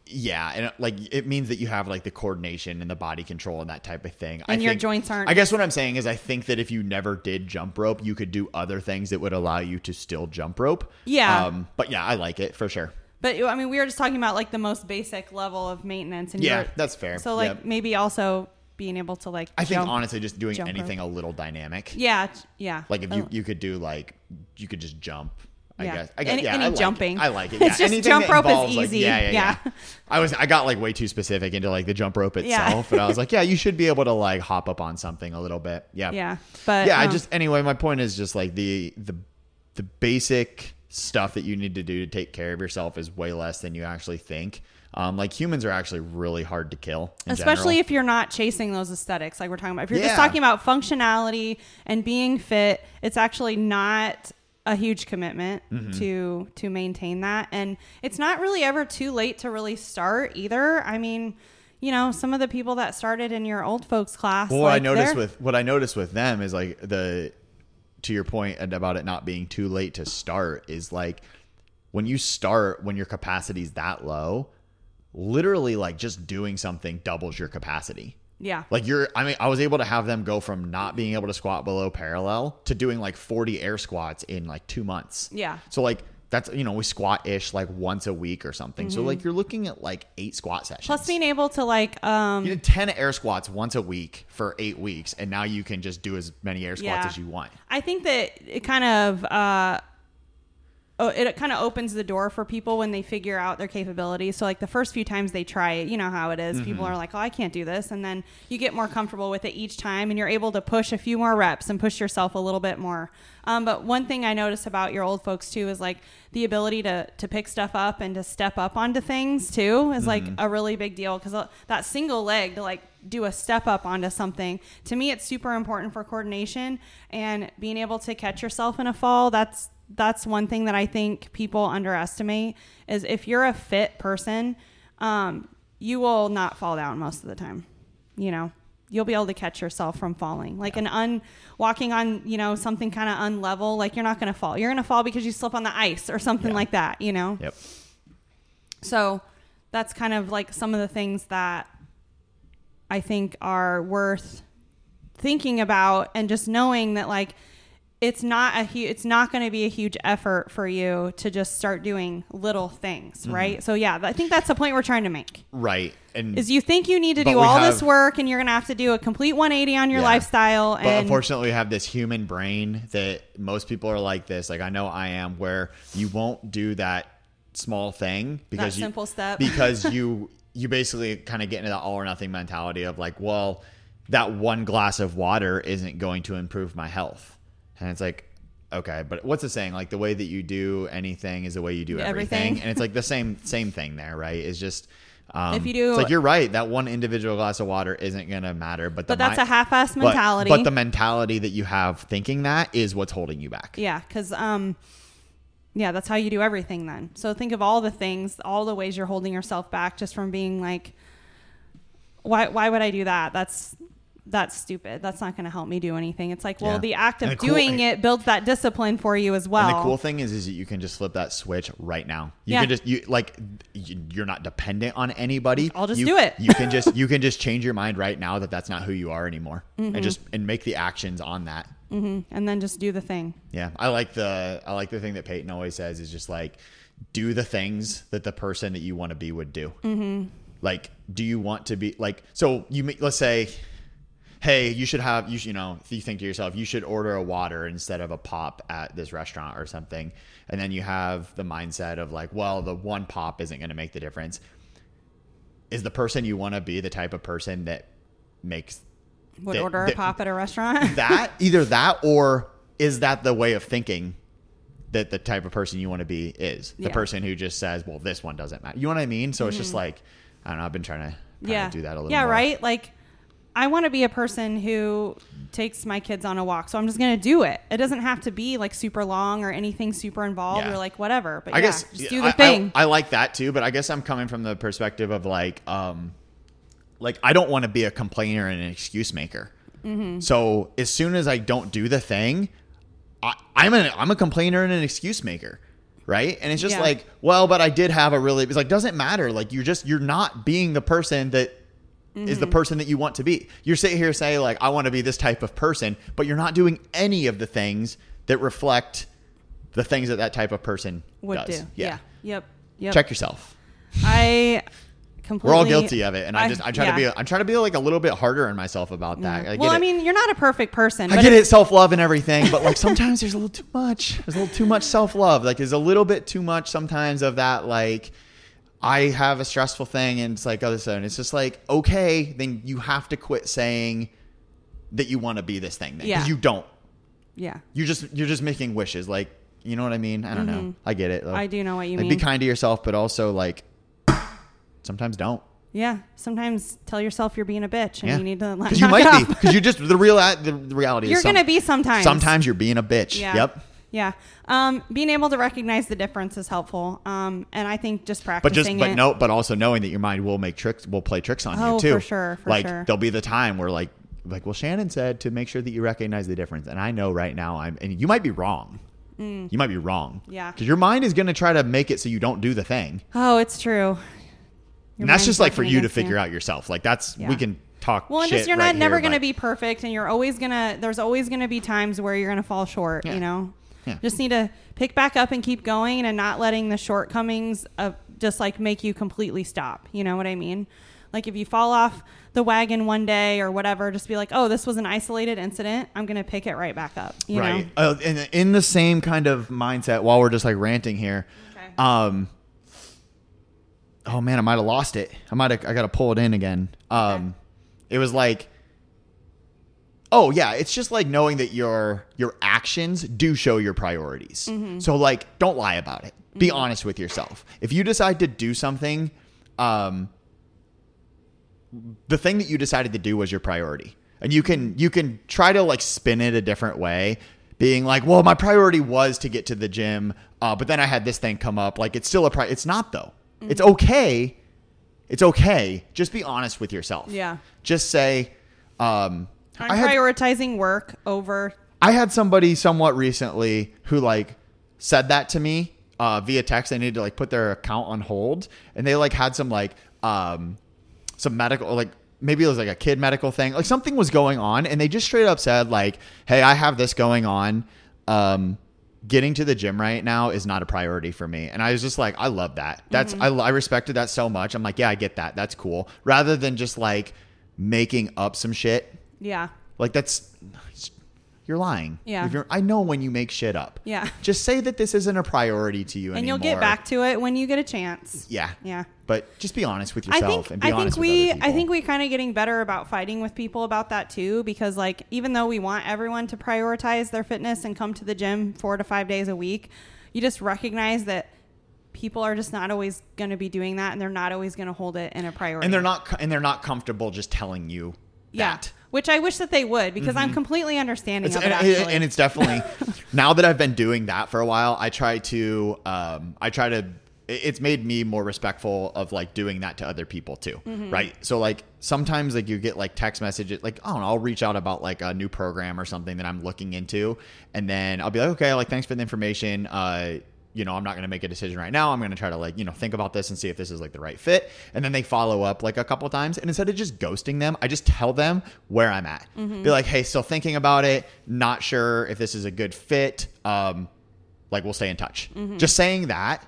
Yeah, and like it means that you have like the coordination and the body control and that type of thing. I And your think- joints aren't- I guess what I'm saying is, I think that if you never did jump rope, you could do other things that would allow you to still jump rope. Yeah. Um, but yeah, I like it for sure. But I mean, we were just talking about like the most basic level of maintenance, and Yeah, that's fair. So like Yep. maybe also being able to like I think honestly, just doing jump anything a little dynamic. yeah, yeah. Like if you Oh, you could do like you could just jump. I Yeah. guess. I guess Any- yeah, any I like it. jumping. I like it. It's just Anything jump rope is involves, like- easy. yeah, yeah, yeah, Yeah. I was I got like way too specific into like the jump rope Yeah. itself, but I was like, yeah, you should be able to like hop up on something a little bit. Yeah. yeah, but yeah, I um, just anyway, my point is just like the the the basic stuff that you need to do to take care of yourself is way less than you actually think. Um, like humans are actually really hard to kill, in especially general. if you're not chasing those aesthetics like we're talking about if you're just talking about functionality and being fit it's actually not a huge commitment Mm-hmm. to to maintain that and it's not really ever too late to really start either i mean you know some of the people that started in your old folks class Well, what I noticed with what I noticed with them is like the to your point point about it not being too late to start is like when you start when your capacity's that low, literally like just doing something doubles your capacity. Yeah Like you're I mean I was able to have them go from not being able to squat below parallel to doing like 40 air squats in like 2 months. Yeah. So like that's you know we squat ish like once a week or something. So like you're looking at like 8 squat sessions. Mm-hmm. plus being able to like um You did 10 air squats once a week for eight weeks, and now you can just do as many air squats Yeah. as you want. I think that it kind of uh, oh, it kind of opens the door for people when they figure out their capabilities. So like the first few times they try it, you know how it is. People mm-hmm. are like, "Oh, I can't do this," and then you get more comfortable with it each time, and you're able to push a few more reps and push yourself a little bit more. Um, but one thing I notice about your old folks too is like the ability to to pick stuff up and to step up onto things too is like mm-hmm. a really big deal because uh, that single leg to like do a step up onto something to me it's super important for coordination and being able to catch yourself in a fall that's that's one thing that i think people underestimate is if you're a fit person um, you will not fall down most of the time you know you'll be able to catch yourself from falling like an un walking on you know something kind of unlevel like you're not going to fall you're going to fall because you slip on the ice or something Yeah. like that you know Yep. so that's kind of like some of the things that I think are worth thinking about and just knowing that like it's not a hu- it's not going to be a huge effort for you to just start doing little things, Mm-hmm. right? So yeah, I think that's the point we're trying to make. Right. And Is you think you need to do all this work and you're going to have to do a complete 180 on your Yeah. lifestyle but and unfortunately, we have this human brain that most people are like this. Like I know I am, where you won't do that small thing because you, simple step. because you you basically kind of get into that all or nothing mentality of like, well, that one glass of water isn't going to improve my health, and it's like. Okay, but what's the saying? Like the way that you do anything is the way you do everything, Everything. and it's like the same same thing there, right? It's just um, If you do- it's like you're right. That one individual glass of water isn't going to matter, but the but that's mi- a half-ass but- mentality. But, the mentality that you have thinking that is what's holding you back. Yeah, because um, yeah, that's how you do everything. Then, so think of all the things, all the ways you're holding yourself back just from being like, why? Why would I do that? That's that's stupid. That's not going to help me do anything. It's like, well, Yeah. the act of the cool- doing it builds that discipline for you as well. And the cool thing is, is that you can just flip that switch right now. You Yeah. can just you like you- you're not dependent on anybody. I'll just You- do it. you can just you can just change your mind right now that that's not who you are anymore, Mm-hmm. and just and make the actions on that. and then just do the thing. Yeah, I like the I like the thing that Peyton always says is just like do the things that the person that you want to be would do. Mm-hmm. Like, do you want to be like so? You let's say, hey, you should have you should, you know you think to yourself you should order a water instead of a pop at this restaurant or something, and then you have the mindset of like, well, the one pop isn't going to make the difference. Is the person you want to be the type of person that makes Would that- order a that- pop at a restaurant. that either that or is that the way of thinking that the type of person you want to be is the Yeah. person who just says well this one doesn't matter you know what i mean so it's just like i don't know i've been trying to, Mm-hmm. yeah, do that a little yeah, more. right. Like, I want to be a person who takes my kids on a walk, so I'm just going to do it. It doesn't have to be like super long or anything super involved Yeah. or like whatever. But i yeah, guess just do the I- thing. I, like that too but i guess i'm coming from the perspective of like um like i don't want to be a complainer and an excuse maker Mm-hmm. so as soon as i don't do the thing I, i'm a i'm a complainer and an excuse maker right? And it's just Yeah. like, well, but I did have a really. It's like doesn't matter. Like you're just you're not being the person that is the Mm-hmm. person that you want to be. You're sitting here saying like I want to be this type of person, but you're not doing any of the things that reflect the things that that type of person Would does. do. Yeah. Yep. Yep. Check yourself. I completely. We're all guilty of it, and I, I- just I try yeah. to be I'm trying to be like a little bit harder on myself about that. I well, I mean, you're not a perfect person. I get it, self love and everything, but like sometimes there's a little too much. There's a little too much self love. Like there's a little bit too much sometimes of that. Like I have a stressful thing, and it's like other side. It's just like okay, then you have to quit saying that you want to be this thing, because Yeah. you don't. Yeah. You just you're just making wishes. Like you know what I mean? I don't know. I get it. Mm-hmm. I do know what you like, mean. Be kind to yourself, but also like sometimes don't. Yeah. Sometimes tell yourself you're being a bitch and Yeah, you need to let because you might be. Because you just the real the reality. You're some- gonna be sometimes. Sometimes you're being a bitch. Yeah. Yep. Yeah. Um, being able to recognize the difference is helpful. Um, and I think just practicing. But just but it. no, but also knowing that your mind will make tricks, will play tricks on Oh, you too. for sure, for like sure. there'll be the time where like like well Shannon said to make sure that you recognize the difference, and I know right now I'm and you might be wrong. You might be wrong. Mm. Yeah. Because your mind is going to try to make it so you don't do the thing, Oh, it's true. Your and that's just like for you to figure out yourself. Like that's Yeah. we can talk. Well, and just you're right not never going to be perfect, and you're always gonna. There's always going to be times where you're going to fall short. Yeah. You know, Yeah. just need to pick back up and keep going, and not letting the shortcomings of just like make you completely stop. You know what I mean? Like if you fall off the wagon one day or whatever, just be like, oh, this was an isolated incident. I'm going to pick it right back up. You right. know? Uh, in, in the same kind of mindset, while we're just like ranting here, Okay. um, oh man, I might have lost it. I might have. I got to pull it in again. Um, it was like, oh yeah, it's just like knowing that your your actions do show your priorities. Mm-hmm. So like, don't lie about it. Be honest with yourself. If you decide to do something, um, the thing that you decided to do was your priority and you can you can try to like spin it a different way being like well my priority was to get to the gym uh, but then i had this thing come up like it's still a pri it's not though it's okay it's okay just be honest with yourself Yeah. just say um I'm I had, prioritizing work over. I had somebody somewhat recently who like said that to me uh, via text. They needed to like put their account on hold, and they like had some like um, some medical like maybe it was like a kid medical thing, like something was going on, and they just straight up said like, "Hey, I have this going on." Um, getting to the gym right now is not a priority for me. And i was just like i love that. That's I, I respected that so much. I'm like yeah i get that. That's cool. Rather than just like making up some shit Yeah. like that's you're lying. Yeah. If you're, I know when you make shit up. Yeah. Just say that this isn't a priority to you And anymore. you'll get back to it when you get a chance. Yeah. Yeah. But just be honest with I yourself think and be I honest think with we I think people. we kind of getting better about fighting with people about that too because like even though we want everyone to prioritize their fitness and come to the gym 4 to 5 days a week, you just recognize that people are just not always going to be doing that and they're not always going to hold it in a priority. and they're not and they're not comfortable just telling you yeah. Which I wish that they would because I'm completely understanding It's, of and, it and- and it's definitely now that I've been doing that for a while, I try to um, I try to it's made me more respectful of like doing that to other people too. Mm-hmm. Right. So like sometimes like you get like text messages like I don't know, I'll reach out about like a new program or something that I'm looking into and then I'll be like, okay, like thanks for the information. Uh you know, I'm not going to make a decision right now. I'm going to try to like, you know, think about this and see if this is like the right fit. And then they follow up like a couple times. And instead of just ghosting them, I just tell them where I'm at. Be like, hey, still thinking about it. Not sure if this is a good fit. Um, like we'll stay in touch. Just saying that.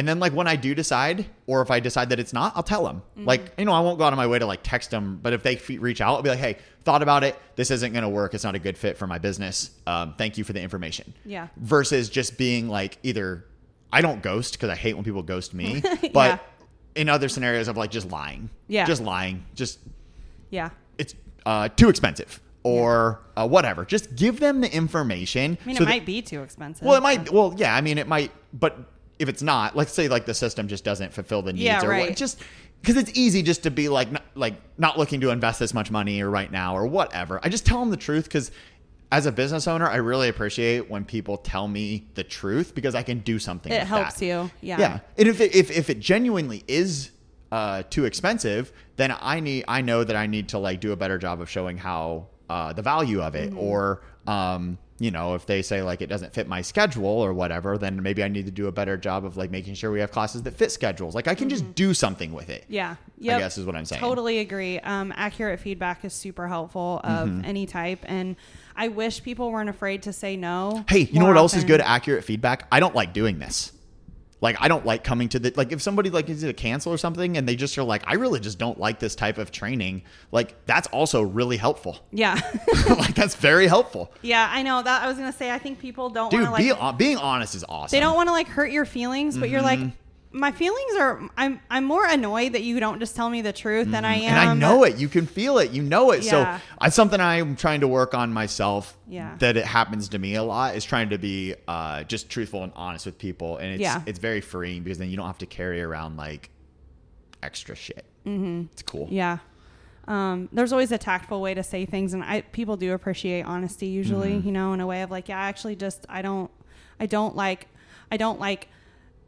And then like when I do decide, or if I decide that it's not, I'll tell them. Like, you know, I won't go out of my way to like text them, but if they reach out, I'll be like, hey, thought about it. This isn't going to work. It's not a good fit for my business. Um, thank you for the information Yeah. versus just being like either I don't ghost because I hate when people ghost me, Yeah. but in other scenarios of like just lying, Yeah. just lying, just yeah. it's uh, too expensive or uh, whatever. Just give them the information. I mean so it that- might be too expensive. well, it might. Well, yeah. I mean, it might. But if it's not, let's say like the system just doesn't fulfill the needs, Yeah, or right. what, just because it's easy just to be like, not, like not looking to invest this much money or right now or whatever. I just tell them the truth because. As a business owner, I really appreciate when people tell me the truth because I can do something. It helps that. you. Yeah. Yeah, and if it, if if it genuinely is uh, too expensive, then I need I know that I need to like do a better job of showing how uh, the value of it, or um, you know, if they say like it doesn't fit my schedule or whatever, then maybe I need to do a better job of like making sure we have classes that fit schedules. Like I can just do something with it. Yeah. I Yep. guess is what I'm saying. Totally agree. Um, accurate feedback is super helpful of Mm-hmm. any type, and I wish people weren't afraid to say no. Hey, you know what else is good? Accurate feedback. I don't like doing this. Like I don't like coming to the like if somebody like is to cancel or something and they just are like I really just don't like this type of training. Like that's also really helpful. Yeah, like that's very helpful. yeah. I know that. I was gonna say. I think people don't want Dude, to like. be being honest is awesome. they don't want to like hurt your feelings, but you're Mm-hmm. like, my feelings are. I'm. I'm more annoyed that you don't just tell me the truth than I am. Mm-hmm. and I know it. You can feel it. You know it. Yeah. So it's something I'm trying to work on myself. Yeah. That it happens to me a lot is trying to be uh, just truthful and honest with people, and it's Yeah. it's very freeing because then you don't have to carry around like extra shit. Mm-hmm. It's cool. Yeah. Um, there's always a tactful way to say things, and I people do appreciate honesty usually. Mm-hmm. You know, in a way of like, yeah, I actually just I don't I don't like I don't like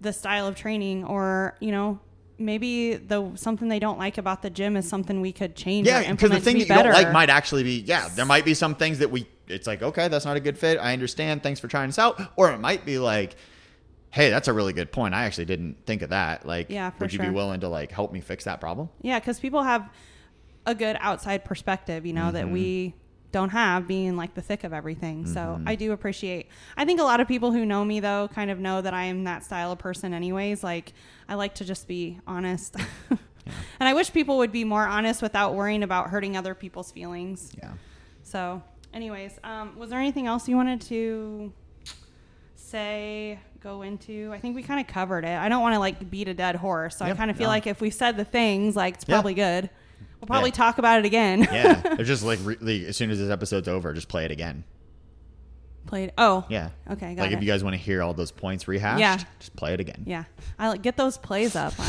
the style of training, or you know. Maybe the something they don't like about the gym is something we could change. Yeah, because the thing be that you don't better. like might actually be yeah. There might be some things that we. It's like okay, that's not a good fit. I understand. Thanks for trying this out. Or it might be like, hey, that's a really good point. I actually didn't think of that. Like, Yeah, would you sure. be willing to like help me fix that problem? Yeah, because people have a good outside perspective, you know, that mm-hmm. we don't have being like the thick of everything. So I do appreciate. I think a lot of people who know me though kind of know that I am that style of person, anyways. Like I like to just be honest, and I wish people would be more honest without worrying about hurting other people's feelings. Yeah. So, anyways, um, was there anything else you wanted to say? Go into? I think we kind of covered it. I don't want to like beat a dead horse, so I kind of feel like if we said the things, like it's Yeah. probably good. We'll probably Yeah. talk about it again. Yeah. They're just like as soon as this episode's over, just play it again. Played. Oh. Yeah. Okay. Got like it. if you guys want to hear all those points rehashed, Yeah. just play it again. yeah. I like get those plays up.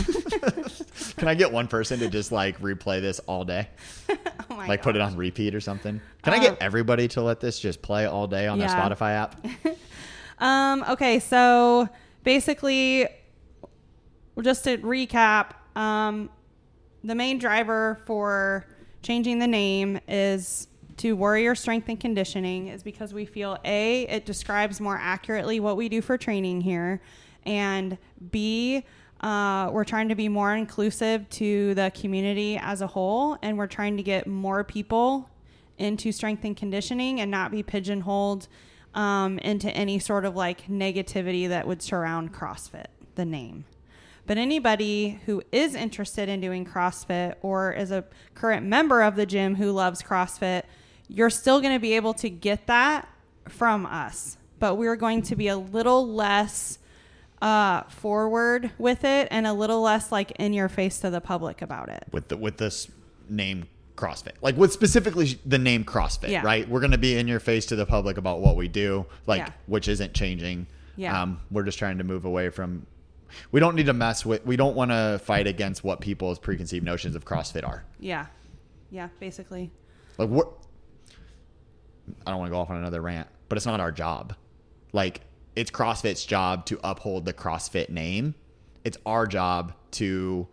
Can I get one person to just like replay this all day? oh my Like God. put it on repeat or something? Can I Um, get everybody to let this just play all day on Yeah. their Spotify app? Um, okay, so basically, just to recap, um, the main driver for changing the name is to Warrior Strength and Conditioning, is because we feel A, it describes more accurately what we do for training here, and B, uh, we're trying to be more inclusive to the community as a whole, and we're trying to get more people into strength and conditioning and not be pigeonholed um, into any sort of like negativity that would surround CrossFit, the name. But anybody who is interested in doing CrossFit or is a current member of the gym who loves CrossFit, you're still going to be able to get that from us. But we're going to be a little less uh, forward with it and a little less like in your face to the public about it. with the with this name CrossFit. Like with specifically the name CrossFit, Yeah. right? We're going to be in your face to the public about what we do, like Yeah. which isn't changing. Yeah. Um, we're just trying to move away from. We don't need to mess with. We don't want to fight against what people's preconceived notions of CrossFit are. Yeah. Yeah, basically. Like what? I don't want to go off on another rant, but it's not our job. Like it's CrossFit's job to uphold the CrossFit name. It's our job to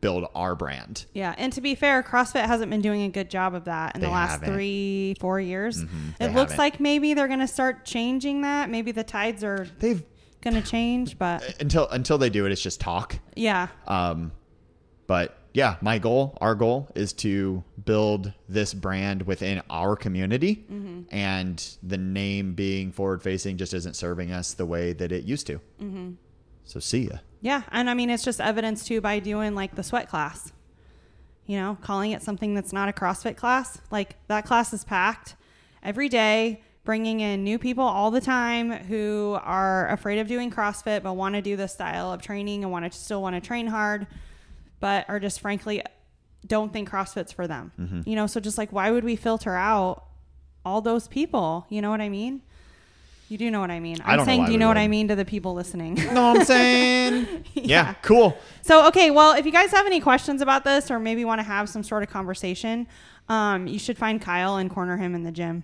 build our brand. Yeah, and to be fair, CrossFit hasn't been doing a good job of that in They the last haven't. three, four years. Mm-hmm. they it looks haven't. like maybe they're going to start changing that. Maybe the tides are They've going to change, but until until they do it, it's just talk. yeah, Um, but yeah, my goal, our goal, is to build this brand within our community, Mm-hmm. and the name being forward facing just isn't serving us the way that it used to. Mm-hmm. So see ya. yeah, and I mean it's just evidence too by doing like the sweat class. You know, calling it something that's not a CrossFit class. Like that class is packed every day, bringing in new people all the time who are afraid of doing CrossFit but want to do this style of training and want to still want to train hard, but are just frankly don't think CrossFit's for them. Mm-hmm. You know, so just like why would we filter out all those people? You know what I mean? You do know what I mean. I I'm don't saying, do you know what I mean to the people listening? know what I'm saying? yeah. Yeah. cool. So, okay, well, if you guys have any questions about this or maybe want to have some sort of conversation, um, you should find Kyle and corner him in the gym.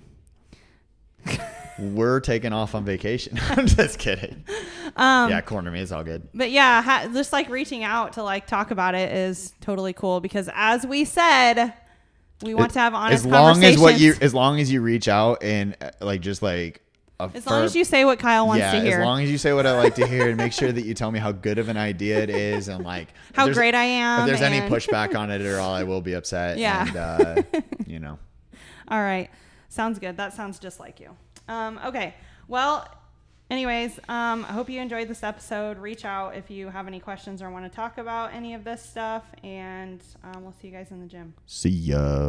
We're taking off on vacation. I'm just kidding. Um, yeah, corner me. It's all good. But yeah, ha- just like reaching out to like talk about it is totally cool because as we said, We want to have honest as long as what you as long as you reach out and uh, like just like As long as you say what Kyle wants yeah, to hear. as long as you say what I like to hear and make sure that you tell me how good of an idea it is and like How great I am, If there's any pushback on it at all, I will be upset. Yeah. and, uh, you know. All right. Sounds good. That sounds just like you. Um, okay. Well, anyways, um, I hope you enjoyed this episode. Reach out if you have any questions or want to talk about any of this stuff. And um, we'll see you guys in the gym. See ya.